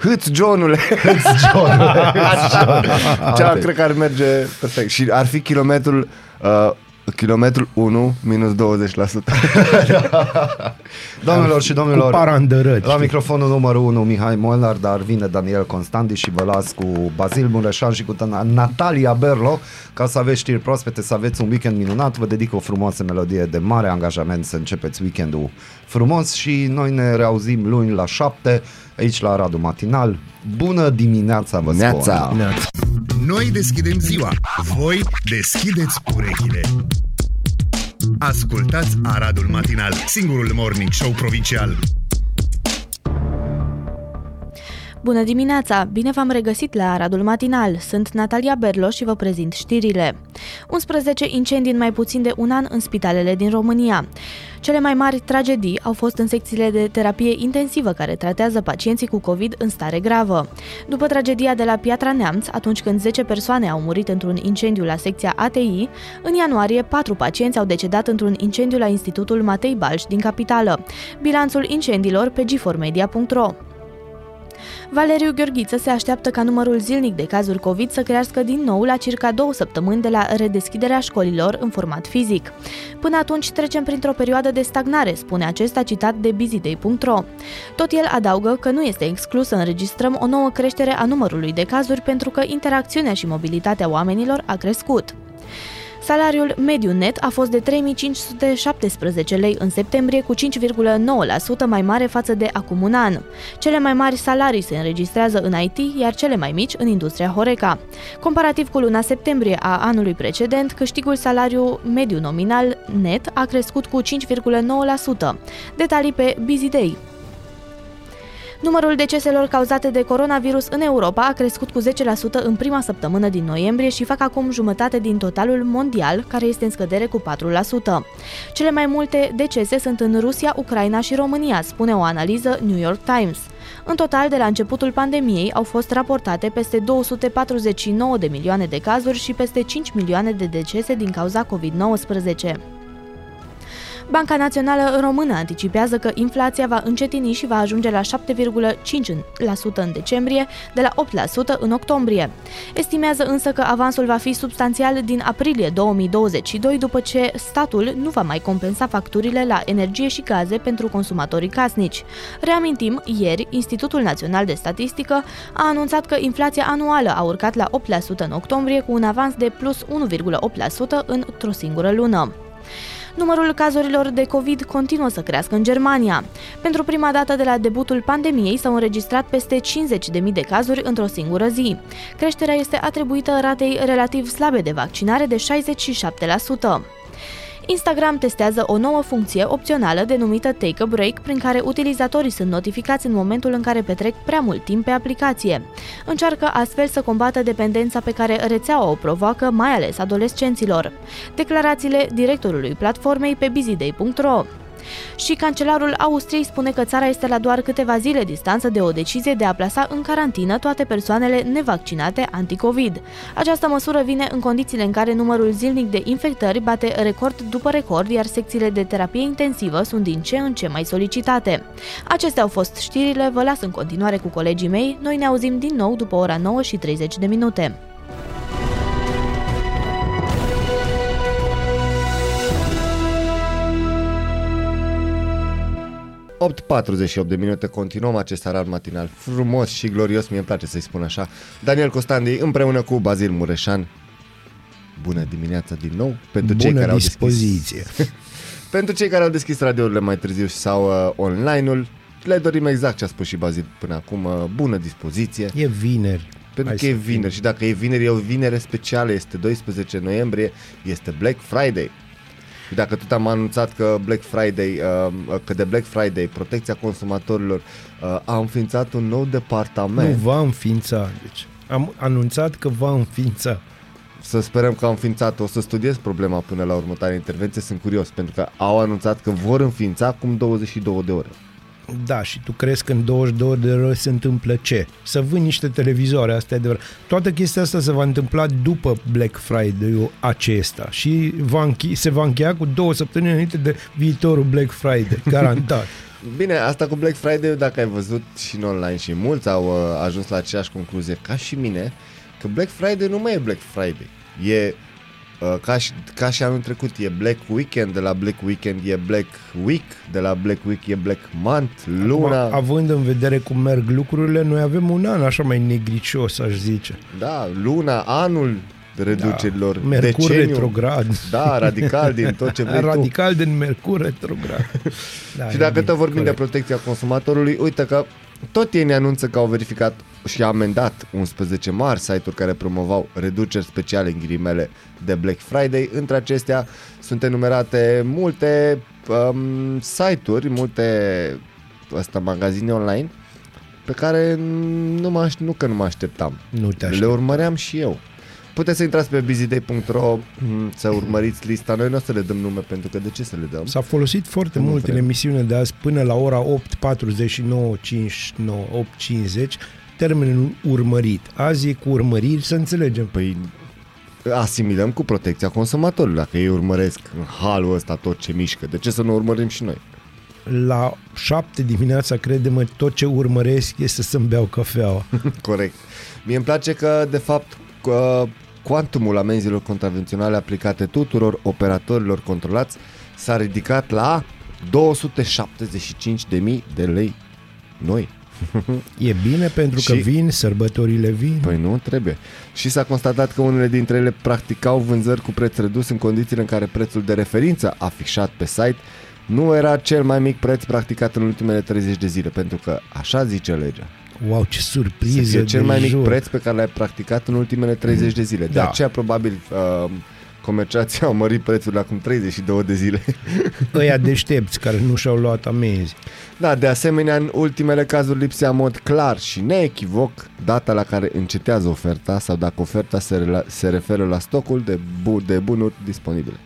Hâț Johnule! John. Cea cred că ar merge perfect. Și ar fi kilometrul uh, kilometrul 1 minus 20%. Doamnelor și Cu domnilor, parandărăți. la microfonul numărul 1 Mihai Molnar, dar vine Daniel Constandi și vă las cu Bazil Mureșan și cu Tana- Natalia Berlo ca să aveți știri proaspete, să aveți un weekend minunat. Vă dedic o frumoasă melodie de mare angajament să începeți weekendul frumos și noi ne reauzim luni la 7 aici la Radu Matinal. Bună dimineața vă Neața. spun! Neața. Noi deschidem ziua, voi deschideți urechile. Ascultați Aradul Matinal, singurul morning show provincial. Bună dimineața! Bine v-am regăsit la Aradul Matinal. Sunt Natalia Berlo și vă prezint știrile. 11 incendii în mai puțin de un an în spitalele din România. Cele mai mari tragedii au fost în secțiile de terapie intensivă care tratează pacienții cu COVID în stare gravă. După tragedia de la Piatra Neamț, atunci când 10 persoane au murit într-un incendiu la secția ATI, în ianuarie 4 pacienți au decedat într-un incendiu la Institutul Matei Balș din capitală. Bilanțul incendiilor pe giformedia.ro Valeriu Gheorghiță se așteaptă ca numărul zilnic de cazuri COVID să crească din nou la circa două săptămâni de la redeschiderea școlilor în format fizic. Până atunci trecem printr-o perioadă de stagnare, spune acesta citat de busyday.ro. Tot el adaugă că nu este exclus să înregistrăm o nouă creștere a numărului de cazuri pentru că interacțiunea și mobilitatea oamenilor a crescut. Salariul mediu net a fost de 3517 lei în septembrie, cu 5,9% mai mare față de acum un an. Cele mai mari salarii se înregistrează în IT, iar cele mai mici în industria Horeca. Comparativ cu luna septembrie a anului precedent, câștigul salariu mediu nominal net a crescut cu 5,9%. Detalii pe Busy Day. Numărul deceselor cauzate de coronavirus în Europa a crescut cu 10% în prima săptămână din noiembrie și fac acum jumătate din totalul mondial, care este în scădere cu 4%. Cele mai multe decese sunt în Rusia, Ucraina și România, spune o analiză New York Times. În total, de la începutul pandemiei au fost raportate peste 249 de milioane de cazuri și peste 5 milioane de decese din cauza COVID-19. Banca Națională Română anticipează că inflația va încetini și va ajunge la 7,5% în decembrie, de la 8% în octombrie. Estimează însă că avansul va fi substanțial din aprilie 2022, după ce statul nu va mai compensa facturile la energie și gaze pentru consumatorii casnici. Reamintim, ieri, Institutul Național de Statistică a anunțat că inflația anuală a urcat la 8% în octombrie, cu un avans de plus 1,8% într-o singură lună. Numărul cazurilor de COVID continuă să crească în Germania. Pentru prima dată de la debutul pandemiei s-au înregistrat peste 50.000 de cazuri într-o singură zi. Creșterea este atribuită ratei relativ slabe de vaccinare de 67%. Instagram testează o nouă funcție opțională denumită Take a Break, prin care utilizatorii sunt notificați în momentul în care petrec prea mult timp pe aplicație. Încearcă astfel să combată dependența pe care rețeaua o provoacă, mai ales adolescenților. Declarațiile directorului platformei pe busyday.ro și cancelarul Austriei spune că țara este la doar câteva zile distanță de o decizie de a plasa în carantină toate persoanele nevaccinate anti-Covid. Această măsură vine în condițiile în care numărul zilnic de infectări bate record după record, iar secțiile de terapie intensivă sunt din ce în ce mai solicitate. Acestea au fost știrile, vă las în continuare cu colegii mei, noi ne auzim din nou după ora 9 și 30 de minute. 8.48 de minute, continuăm acest arar matinal frumos și glorios, mie îmi place să-i spun așa. Daniel Costandi împreună cu Bazil Mureșan. Bună dimineața din nou pentru cei Bună care au dispoziție. deschis. pentru cei care au deschis radiourile mai târziu sau uh, online-ul, le dorim exact ce a spus și Bazil până acum, uh, bună dispoziție. E vineri. Pentru Hai că e să fim. vineri și dacă e vineri, e o vinere specială, este 12 noiembrie, este Black Friday. Și dacă tot am anunțat că Black Friday, uh, că de Black Friday protecția consumatorilor uh, a înființat un nou Nu departament. va înființa. Deci, am anunțat că va înființa. Să sperăm că au înființat. O să studiez problema până la următoarea intervenție, sunt curios, pentru că au anunțat că vor înființa acum 22 de ore. Da, și tu crezi că în 22 de ore se întâmplă ce? Să vând niște televizoare, asta e adevărat. Toată chestia asta se va întâmpla după Black Friday-ul acesta și va închi- se va încheia cu două săptămâni înainte de viitorul Black Friday, garantat. Bine, asta cu Black Friday, dacă ai văzut și în online și mulți au uh, ajuns la aceeași concluzie ca și mine, că Black Friday nu mai e Black Friday. E uh, ca, și, ca și anul trecut, e Black Weekend, de la Black Weekend e Black Week, de la Black Week e Black Month, luna. Acum, având în vedere cum merg lucrurile, noi avem un an așa mai negricios, aș zice. Da, luna, anul reducerilor, Da. Mercur deceniu. retrograd. Da, radical din tot ce vrei tu. Radical din Mercur retrograd. Da, Și e dacă bine, tot vorbim de corect. protecția consumatorului, uite că tot ei ne anunță că au verificat și au amendat 11 mari site-uri care promovau reduceri speciale în ghilimele de Black Friday. Între acestea sunt enumerate multe um, site-uri, multe asta, magazine online pe care nu, mă, aș- nu că nu mă așteptam. Nu te Le aștept. urmăream și eu. Puteți să intrați pe busyday.ro mm, să urmăriți lista. Noi nu o să le dăm nume pentru că de ce să le dăm? S-a folosit foarte Nu mult în vrem. emisiune de azi până la ora 8.49, 59, 8.50 termenul urmărit. Azi e cu urmăriri, să înțelegem. Păi asimilăm cu protecția consumatorului. Dacă ei urmăresc în halul ăsta tot ce mișcă, de ce să nu urmărim și noi? La 7 dimineața, crede-mă, tot ce urmăresc este să-mi beau cafeaua. Corect. Mie îmi place că, de fapt, că cuantumul amenzilor contravenționale aplicate tuturor operatorilor controlați s-a ridicat la 275.000 de lei noi. E bine pentru că Și- vin, sărbătorile vin. Păi nu, trebuie. Și s-a constatat că unele dintre ele practicau vânzări cu preț redus în condițiile în care prețul de referință afișat pe site nu era cel mai mic preț practicat în ultimele 30 de zile, pentru că așa zice legea. Wow, ce Să surpriză fie cel de mai mic jur. preț pe care l-ai practicat în ultimele 30 de zile. De Da. aceea, probabil, uh, comerciații au mărit prețul acum 32 de zile. Ăia deștepți care nu și-au luat amenzi. Da, de asemenea, în ultimele cazuri lipsea în mod clar și neechivoc data la care încetează oferta sau dacă oferta se, rela- se referă la stocul de, bu- de bunuri disponibile.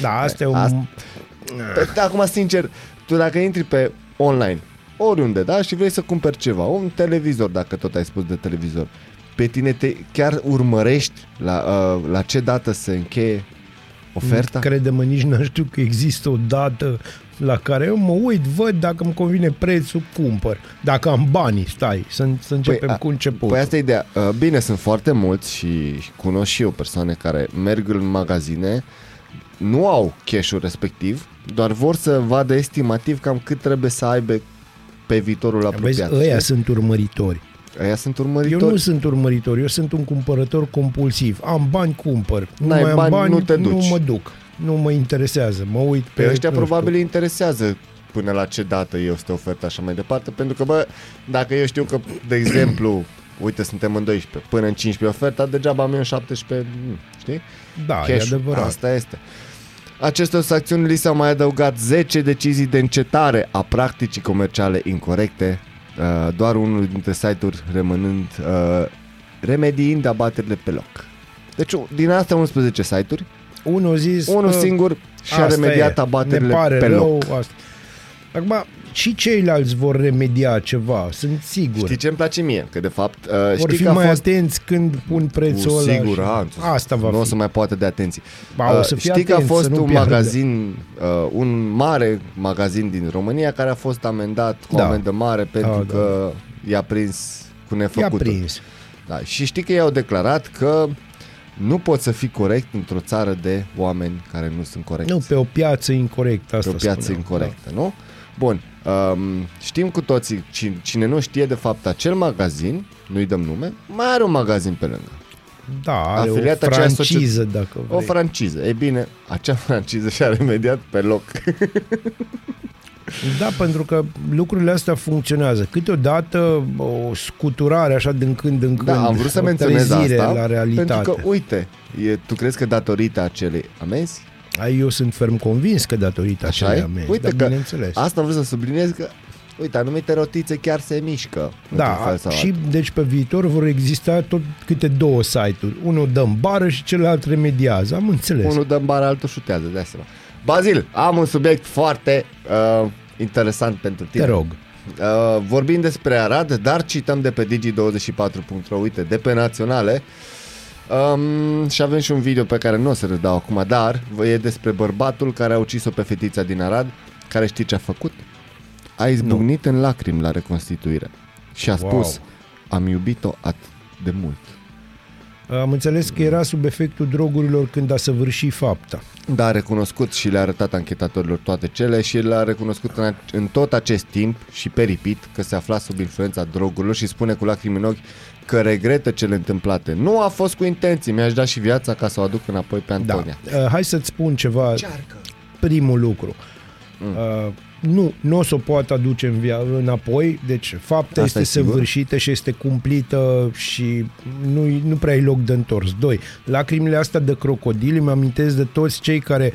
Da, asta e un... Asta- Pe, da, acum, sincer, tu dacă intri pe online, oriunde, da, și vrei să cumperi ceva, un televizor, dacă tot ai spus de televizor, pe tine te chiar urmărești la, uh, la ce dată se încheie oferta? Crede-mă, nici nu știu că există o dată la care eu mă uit, văd dacă îmi convine prețul, cumpăr. Dacă am banii, stai, să, să începem a- cu începutul. Păi asta e ideea. Uh, Bine, sunt foarte mulți și și cunosc și eu persoane care merg în magazine, nu au cash-ul respectiv, doar vor să vadă estimativ cam cât trebuie să aibă pe viitorul Vezi, apropiat. ăia știi? sunt urmăritori. Ăia sunt Eu urmăritori. nu sunt urmăritor, eu sunt un cumpărător compulsiv. Am bani, cumpăr. Nu N-ai mai am bani, bani, nu te nu duci. mă duc. Nu mă interesează, mă uit pe... Pe ăștia nu știu. probabil îi interesează până la ce dată este oferta așa mai departe, pentru că, bă, dacă eu știu că, de exemplu, uite, suntem în 12, până în 15 oferta, degeaba am eu în 17, nu, știi? Da, e Cash-ul. adevărat. Asta este. Acestor sancțiuni li s-au mai adăugat 10 decizii de încetare a practicii comerciale incorrecte, uh, doar unul dintre site-uri rămânând uh, remediind abaterile pe loc. Deci din astea 11 site-uri, Unul a zis... unul "Bă, singur și-a asta remediat e, abaterile ne pare pe rău, loc. Asta. Acum, și ceilalți vor remedia ceva, sunt sigur. Știi ce îmi place mie? Că de fapt uh, vor știi fi că a mai fost atenți când pun prețul cu ăla. și- siguranță. Asta va nu o fi. să mai poată de atenție. Ba, o să fie știi că a atent să fost nu un piardă. magazin, uh, un mare magazin din România care a fost amendat cu Da. amendă mare pentru Da, că i-a prins cu I-a nefăcutul. prins. Da. Și știi că ei au declarat că nu poți să fii corect într-o țară de oameni care nu sunt corecți. Nu, pe o piață incorrectă, asta pe o piață spuneam, incorrectă, nu? Bun, um, știm cu toții, cine, cine nu știe de fapt acel magazin, nu-i dăm nume, mai are un magazin pe lângă. Da, da are Afiliat o aceea franciză, dacă vrei. O franciză. E bine, acea franciză și-a remediat pe loc. Da, pentru că lucrurile astea funcționează. Câteodată o scuturare așa din când în când, Da, am vrut să o menționez trezire asta la realitate. pentru că, uite, e, tu crezi că datorită acelei amenzi, Ai, Eu sunt ferm convins că datorită Așa acelei e? amenzi, Uite dar că bineînțeles. asta am vrut să subliniez că, uite, anumite rotițe chiar se mișcă. într-un Da, fel sau și altul. deci pe viitor vor exista tot câte două site-uri. Unul dă în bară și celălalt remediază. Am înțeles. Unul dă în bară, altul șutează, de seama. Bazil, am un subiect foarte uh, interesant pentru Te tine. rog. Uh, vorbim despre Arad, dar cităm de pe digi24.ro, uite, de pe naționale. Um, și avem și un video pe care nu o să-l dau acum, dar e despre bărbatul care a ucis-o pe fetița din Arad care știi ce a făcut? A izbucnit în lacrimi la reconstituire și a Wow. spus, am iubit-o atât de mult. Am înțeles că era sub efectul drogurilor când a săvârșit fapta. Da, a recunoscut și le-a arătat anchetatorilor toate cele și le-a recunoscut în, ac- în tot acest timp și peripit că se afla sub influența drogurilor și spune cu lacrimi în ochi că regretă cele întâmplate. Nu a fost cu intenții, mi-aș da și viața ca să o aduc înapoi pe Da. Antonia. Uh, hai să-ți spun ceva. Primul lucru. Mm. Uh, nu, nu o să o poată aduce în via- înapoi, deci fapta Asta este e sigur? săvârșită și este cumplită și nu, nu prea ai loc de întors. Doi, lacrimile astea de crocodil îmi amintesc de toți cei care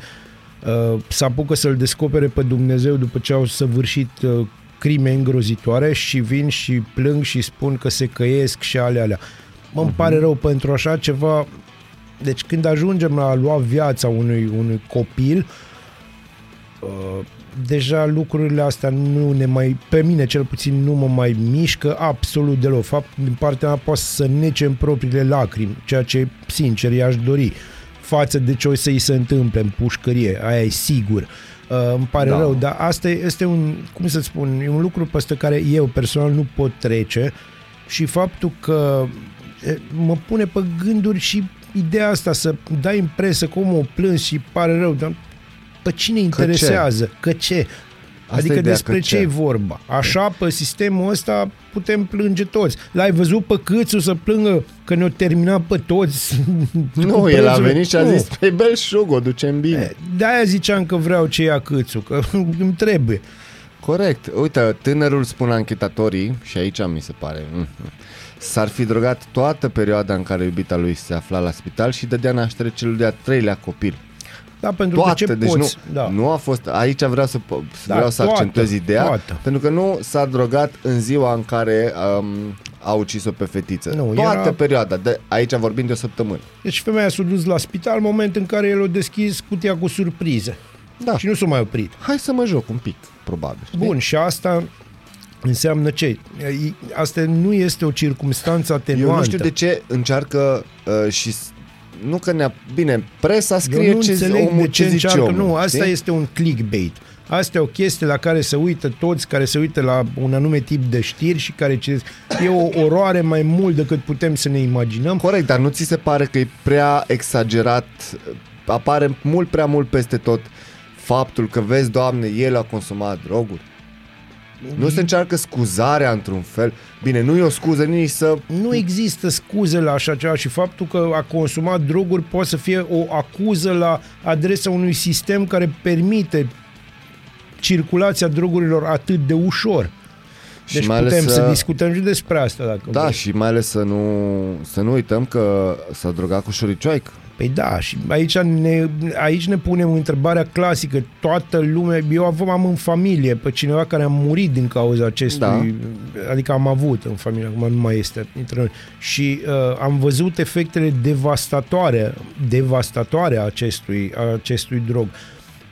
uh, se apucă să-L descopere pe Dumnezeu după ce au săvârșit uh, crime îngrozitoare și vin și plâng și spun că se căiesc și ale alea. Mă îmi pare rău pentru așa ceva. Deci când ajungem la a lua viața unui, unui copil, uh, deja lucrurile astea nu ne mai, pe mine cel puțin nu mă mai mișcă absolut deloc. Fapt, din partea mea poate să nece în propriile lacrimi, ceea ce sincer i-aș dori față de ce o să-i se întâmple în pușcărie, aia e sigur. Uh, îmi pare Da. da. rău, dar asta e- este un, cum să spun, e un lucru peste care eu personal nu pot trece și faptul că e, mă pune pe gânduri și ideea asta să dai în presă că omul o plâns și pare rău, dar pe cine interesează? Că ce? Asta e adică ideea, despre că ce ce? e vorba? Așa, pe sistemul ăsta putem plânge toți. L-ai văzut pe Câțu să plângă că ne-o terminat pe toți? Nu, cu el a prețurile? venit și a Nu. zis, pe belșug, o ducem bine. De-aia ziceam că vreau ce ia Câțu, că îmi trebuie. Corect. Uite, tânărul spun anchetatorii, și aici mi se pare, mm, s-ar fi drogat toată perioada în care iubita lui se afla la spital și dădea naștere celui de-a treilea copil. Da, pentru Toată, că ce deci poți? nu, da. nu a fost, aici vreau să, po- să Da, vreau să toată, accentuez ideea, toată. pentru că nu s-a drogat în ziua în care um, a ucis-o pe fetiță. Nu, Toată era- perioada, de, aici vorbim de o săptămână. Deci femeia s-a dus la spital în moment în care el a deschis cutia cu surprize. Da. Și nu s-a mai oprit. Hai să mă joc un pic, probabil. știi? Bun, și asta înseamnă ce? E- Asta nu este o circumstanță atenuantă. Eu nu știu de ce încearcă uh, și s- nu că ne Bine, presa scrie Eu nu ce înțeleg omul de ce ce zice încearcă. omul. nu, asta știi? este un clickbait. Asta e o chestie la care se uită toți, care se uită la un anume tip de știri și care ce e o oroare mai mult decât putem să ne imaginăm. Corect, dar nu ți se pare că e prea exagerat, apare mult prea mult peste tot faptul că vezi, Doamne, el a consumat droguri? Nu se încearcă scuzarea într-un fel. Bine, nu e o scuză nici să... Nu există scuze la așa ceva și faptul că a consumat droguri poate să fie o acuză la adresa unui sistem care permite circulația drogurilor atât de ușor. Și Deci mai ales putem să... să- discutăm și despre asta dacă Da, vrei. și mai ales să nu, să nu uităm că s-a drogat cu șoricioaică. Păi da, și aici ne, aici ne punem întrebarea clasică. Toată lumea, eu am, am în familie pe cineva care a murit din cauza acestui, Da. adică am avut în familie, acum nu mai este între noi. Și uh, am văzut efectele devastatoare, devastatoare a acestui, a acestui drog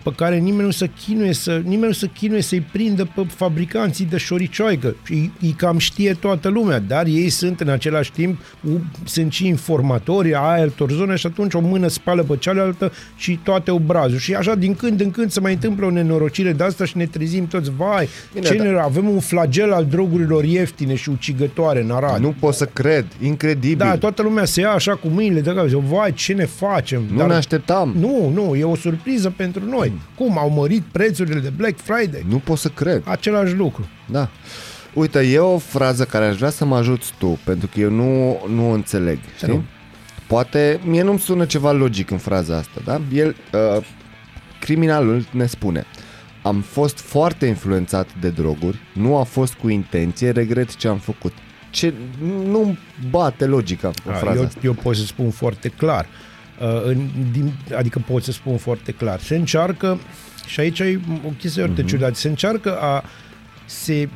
pe care nimeni nu se chinuie să, nimeni nu se chinuie să-i prindă pe fabricanții de șoricioaică. Și îi cam știe toată lumea, dar ei sunt în același timp, u- sunt și informatori a altor zone și atunci o mână spală pe cealaltă și toate obrazul. Și așa din când în când se mai întâmplă o nenorocire de asta și ne trezim toți, vai, Bine, ce da. ne, avem un flagel al drogurilor ieftine și ucigătoare în Arad. Nu pot să cred, incredibil. Da, toată lumea se ia așa cu mâinile de cap, zice, vai, ce ne facem? nu ne așteptam. Nu, nu, e o surpriză pentru noi. Cum au mărit prețurile de Black Friday? Nu pot să cred. Același lucru. Da. Uite, e o frază care aș vrea să mă ajuți tu, pentru că eu nu, nu o înțeleg, știi? rog. Poate, mie nu-mi sună ceva logic în fraza asta, da? El, uh, criminalul ne spune, am fost foarte influențat de droguri, nu a fost cu intenție, regret ce am făcut. Ce, nu bate logica în A, fraza eu, asta. eu pot să spun foarte clar. Uh, în, din, adică pot să spun foarte clar. Se încearcă, și aici e o chestie foarte Mhm. ciudată, se încearcă a se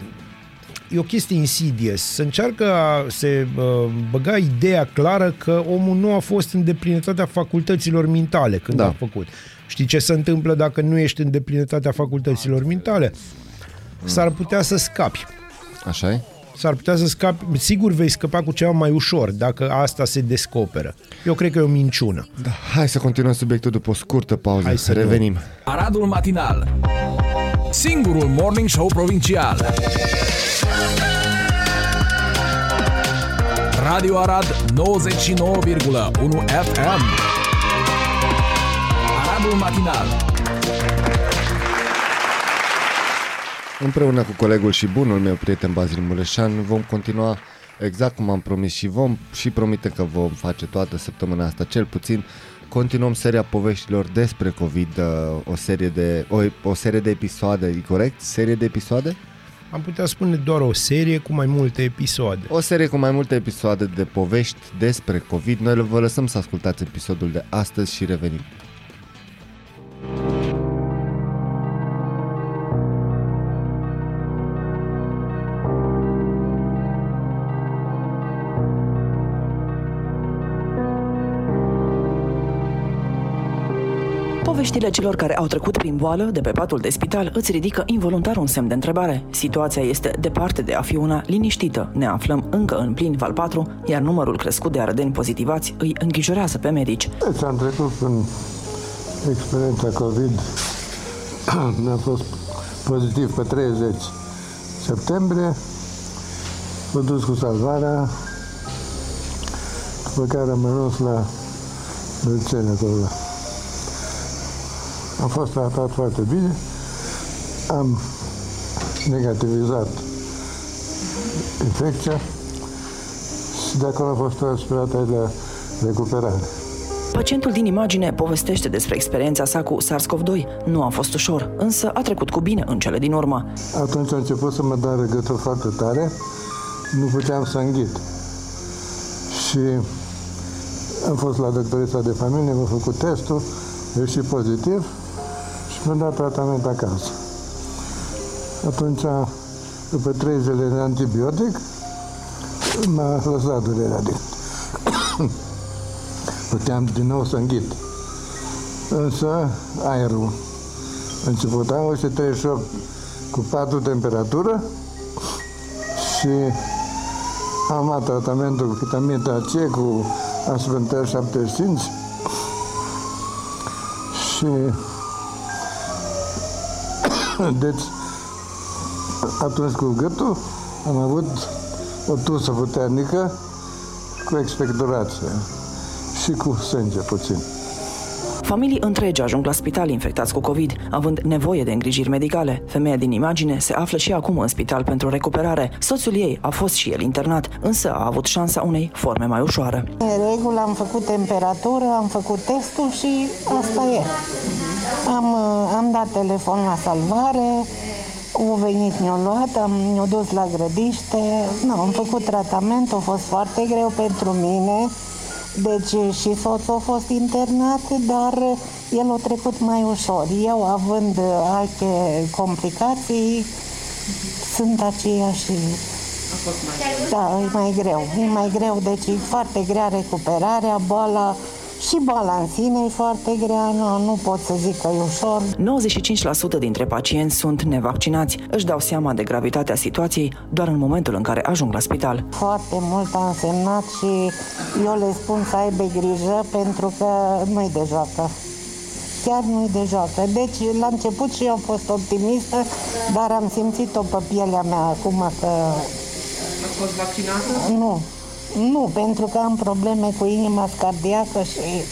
e o chestie insidious. Se încearcă a se uh, băga ideea clară că omul nu a fost în deplinătatea facultăților mentale când Da. a făcut. Știi ce se întâmplă dacă nu ești în deplinătatea facultăților mentale? S-ar putea să scapi. așa e? S-ar putea să scapi, sigur vei scăpa cu ceva mai ușor dacă asta se descoperă. Eu cred că e o minciună. Da. Hai să continuăm subiectul după o scurtă pauză. Hai să Revenim. Aradul Matinal Singurul morning show provincial. Radio Arad 99,1 FM. Aradul matinal. Împreună cu colegul și bunul meu prieten Bazil Mureșan vom continua exact cum am promis și vom și promite că vom face toată săptămâna asta cel puțin continuăm seria poveștilor despre COVID, uh, o serie de o, o serie de episoade, e corect? Serie de episoade? Am putea spune doar o serie cu mai multe episoade. O serie cu mai multe episoade de povești despre COVID. Noi vă lăsăm să ascultați episodul de astăzi și revenim. Poveștile celor care au trecut prin boală de pe patul de spital îți ridică involuntar un semn de întrebare. Situația este departe de a fi una liniștită. Ne aflăm încă în plin val 4, iar numărul crescut de arădeni pozitivați îi îngrijorează pe medici. Deci am trecut în experiența COVID, ne-a fost pozitiv pe 30 septembrie, m dus cu salvarea, după care am ajuns la Dulcene acolo. Am fost tratat foarte bine, am negativizat infecția și de acolo am fost transferat la recuperare. Pacientul din imagine povestește despre experiența sa cu SARS-CoV-2. Nu a fost ușor, însă a trecut cu bine în cele din urmă. Atunci a început să mă dea răgături foarte tare, nu puteam să înghit. Și am fost la doctorița de familie, m-a făcut testul, eu și pozitiv și mi-a dat tratament acasă. Atunci, după trei zile de antibiotic, m-a lăsat durerea din. Puteam din nou să înghit. Însă, aerul a început, am 138 cu 4 temperatură și am luat tratamentul cu vitamina C, cu aspentel 75 și deci atunci cu gâtul am avut o tusă puternică cu expectorație și cu sânge puțin. Familii întregi ajung la spital infectați cu COVID, având nevoie de îngrijiri medicale. Femeia din imagine se află și acum în spital pentru recuperare. Soțul ei a fost și el internat, însă a avut șansa unei forme mai ușoare. În regulă am făcut temperatură, am făcut testul și asta e. Am, uh, am dat telefon la salvare, au venit, mi-au luat, am, mi-au dus la grădiște, nu, am făcut tratament, a fost foarte greu pentru mine, deci și soțul a fost internat, dar el a trecut mai ușor. Eu, având alte complicații, sunt aceeași da, e mai greu. E mai greu, deci e foarte grea recuperarea, boala și boala în sine e foarte grea, nu, nu pot să zic că e ușor. 95% dintre pacienți sunt nevaccinați. Își dau seama de gravitatea situației doar în momentul în care ajung la spital. Foarte mult a însemnat și eu le spun să aibă grijă pentru că nu-i de joacă. Chiar nu-i de joacă. Deci, la început și eu am fost optimistă, dar am simțit-o pe pielea mea acum că... A fost vaccinată? Nu, nu, pentru că am probleme cu inima cardiacă și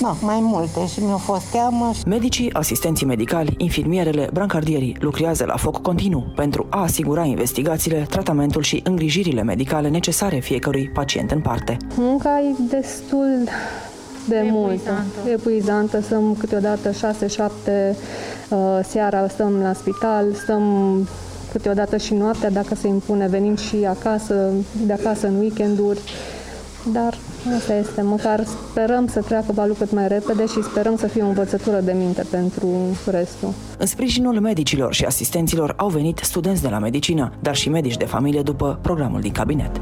No, mai multe și mi-a fost teamă. Medicii, asistenții medicali, infirmierele, brancardierii lucrează la foc continuu pentru a asigura investigațiile, tratamentul și îngrijirile medicale necesare fiecărui pacient în parte. Munca e destul de multă, epuizantă. Stăm câteodată 6-7 uh, seara, stăm la spital, stăm câteodată și noaptea, dacă se impune, venim și acasă, de acasă în weekenduri, dar asta este, măcar sperăm să treacă valul cât mai repede și sperăm să fie o învățătură de minte pentru restul. În sprijinul medicilor și asistenților au venit studenți de la medicină, dar și medici de familie după programul din cabinet.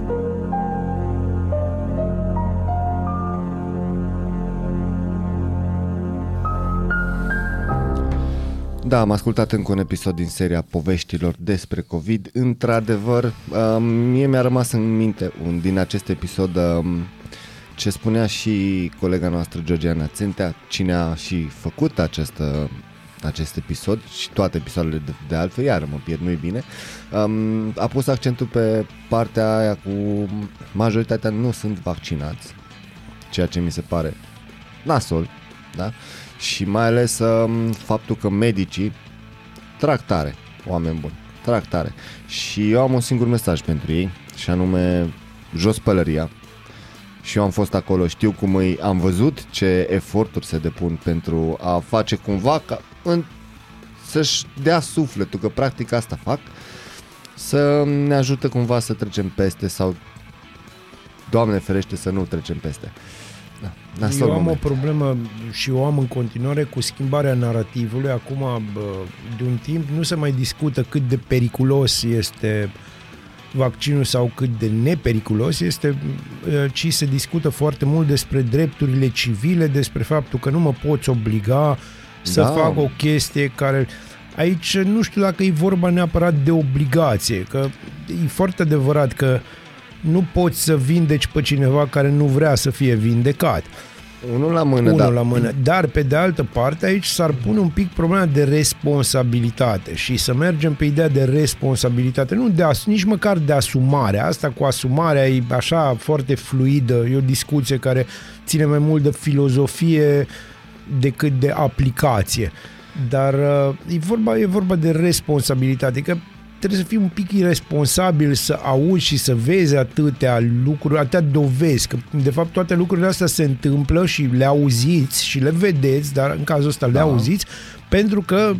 Da, am ascultat încă un episod din seria poveștilor despre COVID. Într-adevăr, um, mie mi-a rămas în minte un din acest episod um, ce spunea și colega noastră Georgiana Țentea, cine a și făcut această acest episod și toate episoadele de, de altfel, iar mă pierd, nu-i bine, um, a pus accentul pe partea aia cu majoritatea nu sunt vaccinați, ceea ce mi se pare nasol, da? Și mai ales um, faptul că medicii trag tare, oameni buni, trag tare. Și eu am un singur mesaj pentru ei, și anume jos pălăria. Și eu am fost acolo, știu cum îi am văzut ce eforturi se depun pentru a face cumva ca în, să-și dea sufletul, că practic asta fac, să ne ajute cumva să trecem peste sau Doamne ferește să nu trecem peste. Da, nasol Eu am moment. o problemă și o am în continuare cu schimbarea narativului. Acum, bă, de un timp, nu se mai discută cât de periculos este vaccinul sau cât de nepericulos este, uh, ci se discută foarte mult despre drepturile civile, despre faptul că nu mă poți obliga să Da. fac o chestie care... Aici nu știu dacă e vorba neapărat de obligație, că e foarte adevărat că nu poți să vindeci pe cineva care nu vrea să fie vindecat. Unul la mână, Unul da. la mână. Dar, pe de altă parte, aici s-ar pune un pic problema de responsabilitate și să mergem pe ideea de responsabilitate, nu de as- nici măcar de asumare. Asta cu asumarea e așa foarte fluidă, e o discuție care ține mai mult de filozofie decât de aplicație. Dar uh, e vorba, e vorba de responsabilitate, că trebuie să fii un pic irresponsabil să auzi și să vezi atâtea lucruri, atâtea dovezi, că de fapt toate lucrurile astea se întâmplă și le auziți și le vedeți, dar în cazul ăsta le Da. auziți, pentru că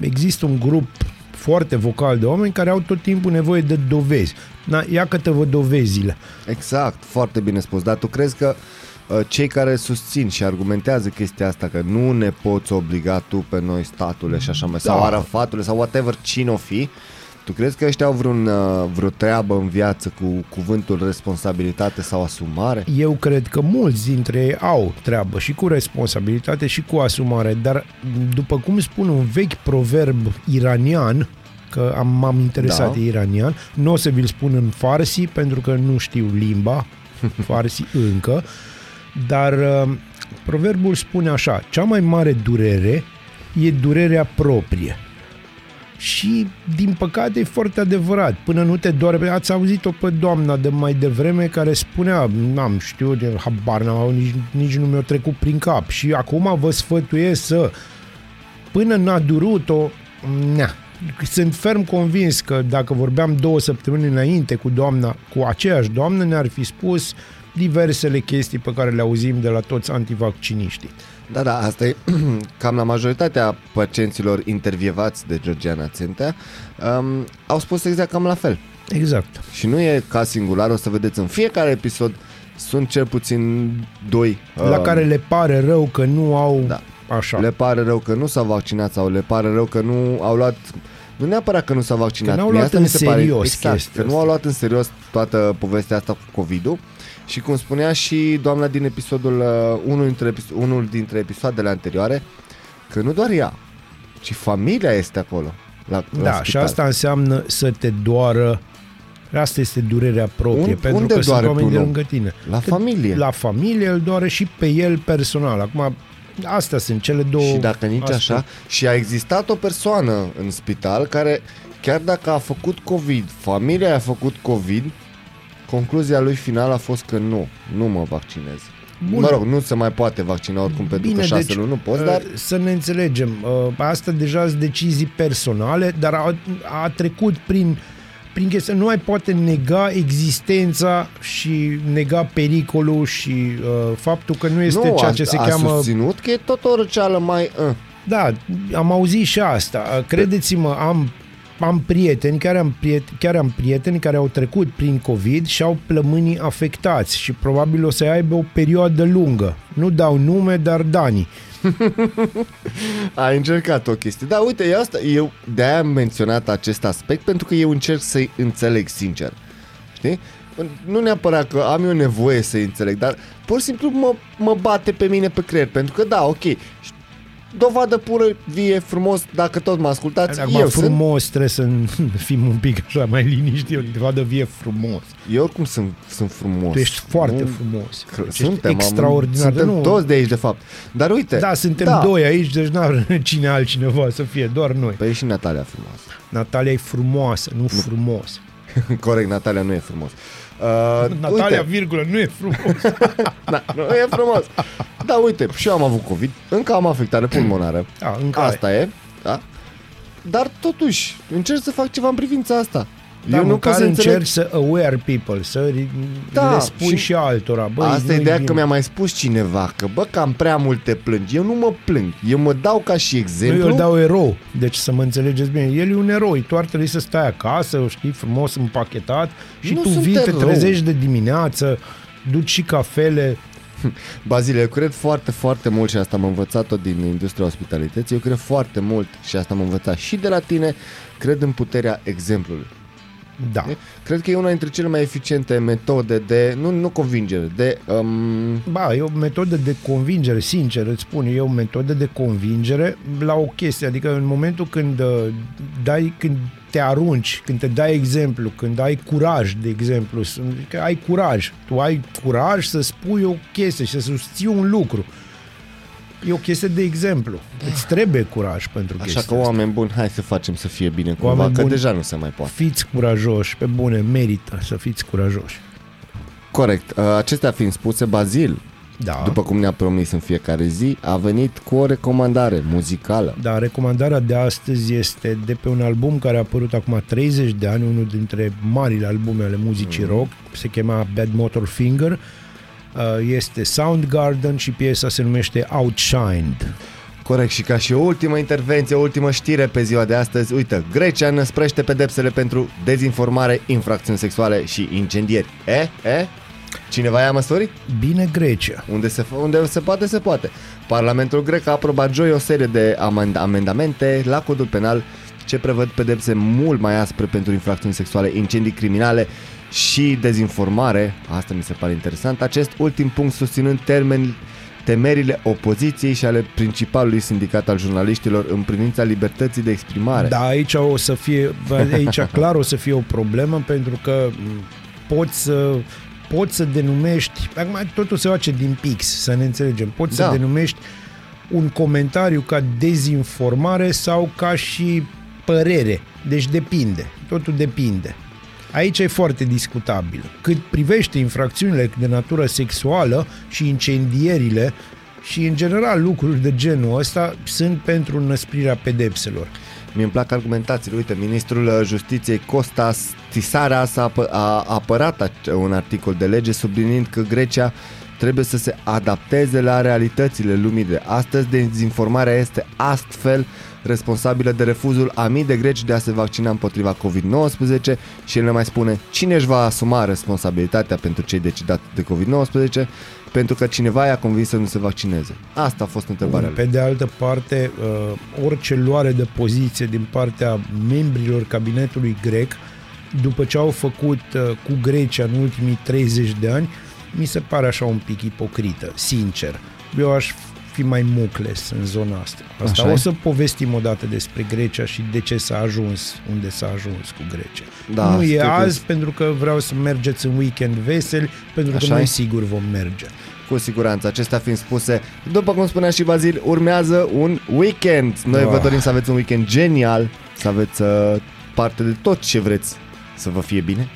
există un grup foarte vocal de oameni care au tot timpul nevoie de dovezi. Na, ia că te vă dovezile. Exact, foarte bine spus. Dar tu crezi că uh, cei care susțin și argumentează chestia asta că nu ne poți obliga tu pe noi statule și așa mai Da. sau arafatule sau whatever cine o fi, tu crezi că ăștia au vreun, uh, vreo treabă în viață cu cuvântul responsabilitate sau asumare? Eu cred că mulți dintre ei au treabă și cu responsabilitate și cu asumare, dar după cum spun un vechi proverb iranian, că am, m-am interesat Da. de iranian, nu o să vi-l spun în farsi pentru că nu știu limba farsi încă, dar uh, proverbul spune așa, cea mai mare durere e durerea proprie. Și, din păcate, e foarte adevărat. Până nu te doare... Ați auzit-o pe doamna de mai devreme care spunea, n-am știu, de habar n-am, nici, nici nu mi-a trecut prin cap. Și acum vă sfătuiesc să, până n-a durut-o, nea. Sunt ferm convins că dacă vorbeam două săptămâni înainte cu doamna, cu aceeași doamnă, ne-ar fi spus diversele chestii pe care le auzim de la toți antivacciniștii. Da, da, asta e cam la majoritatea pacienților intervievați de Georgiana Țentea um, au spus exact cam la fel. Exact. Și nu e ca singular, o să vedeți în fiecare episod sunt cel puțin doi La um, care le pare rău că nu au Da. așa. le pare rău că nu s-au vaccinat sau le pare rău că nu au luat nu neapărat că nu s-au vaccinat, Că n-au mie luat asta în mi se pare, serios exact, chestia că nu au luat în serios toată povestea asta cu COVID-ul și cum spunea și doamna din episodul, uh, unul dintre, episo- unul dintre episoadele anterioare, că nu doar ea, ci familia este acolo. La, la Da, și spital. asta înseamnă să te doară Asta este durerea proprie, Un- pentru unde că sunt doare oameni pe de un om? lângă tine. La Că familie. La familie îl doare și pe el personal. Acum, astea sunt cele două Și dacă nici aspecte. așa, și a existat o persoană în spital care, chiar dacă a făcut COVID, familia a făcut COVID, concluzia lui finală a fost că nu, nu mă vaccinez. Bun. Mă rog, nu se mai poate vaccina oricum pentru că șase luni nu poți, uh, dar Să ne înțelegem, uh, asta deja sunt decizii personale, dar a, a trecut prin prin chestia, nu mai poate nega existența și nega pericolul și uh, faptul că nu este nu, ceea a, ce se a cheamă susținut că e tot o răceală mai... Uh. Da, am auzit și asta. Credeți-mă, am am prieteni, care am, prieteni, chiar am prieteni care au trecut prin COVID și au plămânii afectați și probabil o să aibă o perioadă lungă. Nu dau nume, dar Dani. Ai încercat o chestie. Da, uite, eu, asta, eu de-aia am menționat acest aspect pentru că eu încerc să-i înțeleg sincer. Știi? Nu neapărat că am eu nevoie să-i înțeleg, dar pur și simplu mă, mă bate pe mine pe creier, pentru că da, ok, dovadă pură, vie, frumos, dacă tot mă ascultați, Acum eu sunt. frumos trebuie să fim un pic așa mai liniștit, de vadă vie frumos. Eu oricum sunt, sunt frumos. Tu ești foarte Nu- frumos. Că- Ești Suntem, am- extraordinar. Suntem Nu- toți de aici, de fapt. Dar uite. Da, suntem doi aici, deci n-ar cine altcineva să fie, doar noi. Păi e și Natalia frumoasă. Natalia e frumoasă, nu frumos. Corect, Natalia nu e frumos. Uh, Natalia, uite, virgulă, nu e frumos. da, nu e frumos. Da, uite, și eu am avut COVID, încă am afectare pulmonară. Da, încă Asta e, da? Dar totuși, încerc să fac ceva în privința asta. Da, eu nu pot măcar să înțeleg încerci să aware people, să ri- Da, le spui și, și altora. Băi, Asta e nu-i ideea bine. că mi-a mai spus cineva Că bă, cam prea multe plângi Eu nu mă plâng, eu mă dau ca și Nu, exemplu eu îl dau erou, deci să mă înțelegeți bine. El e un erou, tu ar trebui să stai acasă, știi, frumos împachetat și Nu tu sunt vii, te erou. trezești de dimineață, duci și cafele. Bazile, eu cred foarte, foarte mult și asta am învățat-o din industria ospitalității, eu cred foarte mult și asta am învățat și de la tine, cred în puterea exemplului. Da. Cred că e una dintre cele mai eficiente metode de, nu, nu convingere, de... Um, Ba, e o metodă de convingere, sincer, îți spun, e o metodă de convingere la o chestie, adică în momentul când uh, dai, când te arunci, când te dai exemplu, când ai curaj, de exemplu, să- că ai curaj, tu ai curaj să spui o chestie și să susții un lucru. E o chestie de exemplu. Îți trebuie curaj pentru așa chestia că asta. oameni buni, hai să facem să fie bine cumva, Oameni că buni, deja nu se mai poate. Fiți curajoși, pe bune, merită să fiți curajoși. Corect. Uh, Acestea fiind spuse, Bazil, Da. după cum ne-a promis în fiecare zi, a venit cu o recomandare muzicală. Da, recomandarea de astăzi este de pe un album care a apărut acum 30 de ani, unul dintre marile albume ale muzicii Mm. rock, se chema Bad Motor Finger, Uh, este Soundgarden și piesa se numește Outshined. Corect și ca și o ultimă intervenție, o ultimă știre pe ziua de astăzi, uite, Grecia năsprește pedepsele pentru dezinformare, infracțiuni sexuale și incendieri. E? E? Cineva ia măsuri? Bine Grecia. Unde se, unde se poate, se poate. Parlamentul grec a aprobat joi o serie de amend- amendamente la codul penal ce prevăd pedepse mult mai aspre pentru infracțiuni sexuale, incendii criminale și dezinformare. Asta mi se pare interesant. Acest ultim punct susținând termeni temerile opoziției și ale principalului sindicat al jurnaliștilor în privința libertății de exprimare. Da, aici o să fie, aici clar o să fie o problemă pentru că m, poți să poți să denumești, acum totul se face din pix, să ne înțelegem, poți Da. să denumești un comentariu ca dezinformare sau ca și părere. Deci depinde, totul depinde. Aici e foarte discutabil. Cât privește infracțiunile de natură sexuală și incendierile și în general lucruri de genul ăsta sunt pentru înăsprirea pedepselor. Mi îmi plac argumentațiile. Uite, ministrul uh, justiției Costas Tisaras a, apă- a apărat ac- un articol de lege subliniind că Grecia trebuie să se adapteze la realitățile lumii de astăzi. Dezinformarea este astfel responsabilă de refuzul a mii de greci de a se vaccina împotriva COVID-19 și el ne mai spune cine își va asuma responsabilitatea pentru cei decidați de COVID-19 pentru că cineva i-a convins să nu se vaccineze. Asta a fost întrebarea Bun, lui. pe de altă parte, uh, orice luare de poziție din partea membrilor cabinetului grec, după ce au făcut uh, cu Grecia în ultimii 30 de ani, mi se pare așa un pic ipocrită, sincer. Eu aș fi mai mucles în zona asta. Asta Așa o e? să povestim o dată despre Grecia și de ce s-a ajuns unde s-a ajuns cu Grecia. Da, nu e știu că- azi pentru că vreau să mergeți în weekend veseli, pentru Așa că noi e? sigur vom merge. Cu siguranță, acestea fiind spuse, după cum spunea și Bazil, urmează un weekend. Noi vă Ah. dorim să aveți un weekend genial, să aveți uh, parte de tot ce vreți să vă fie bine.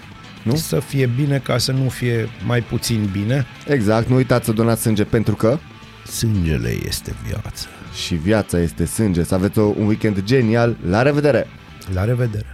Nu? Să fie bine ca să nu fie mai puțin bine. Exact, nu uitați să donați sânge pentru că Sângele este viață. și viața este sânge. Să aveți o- un weekend genial. La revedere! La revedere!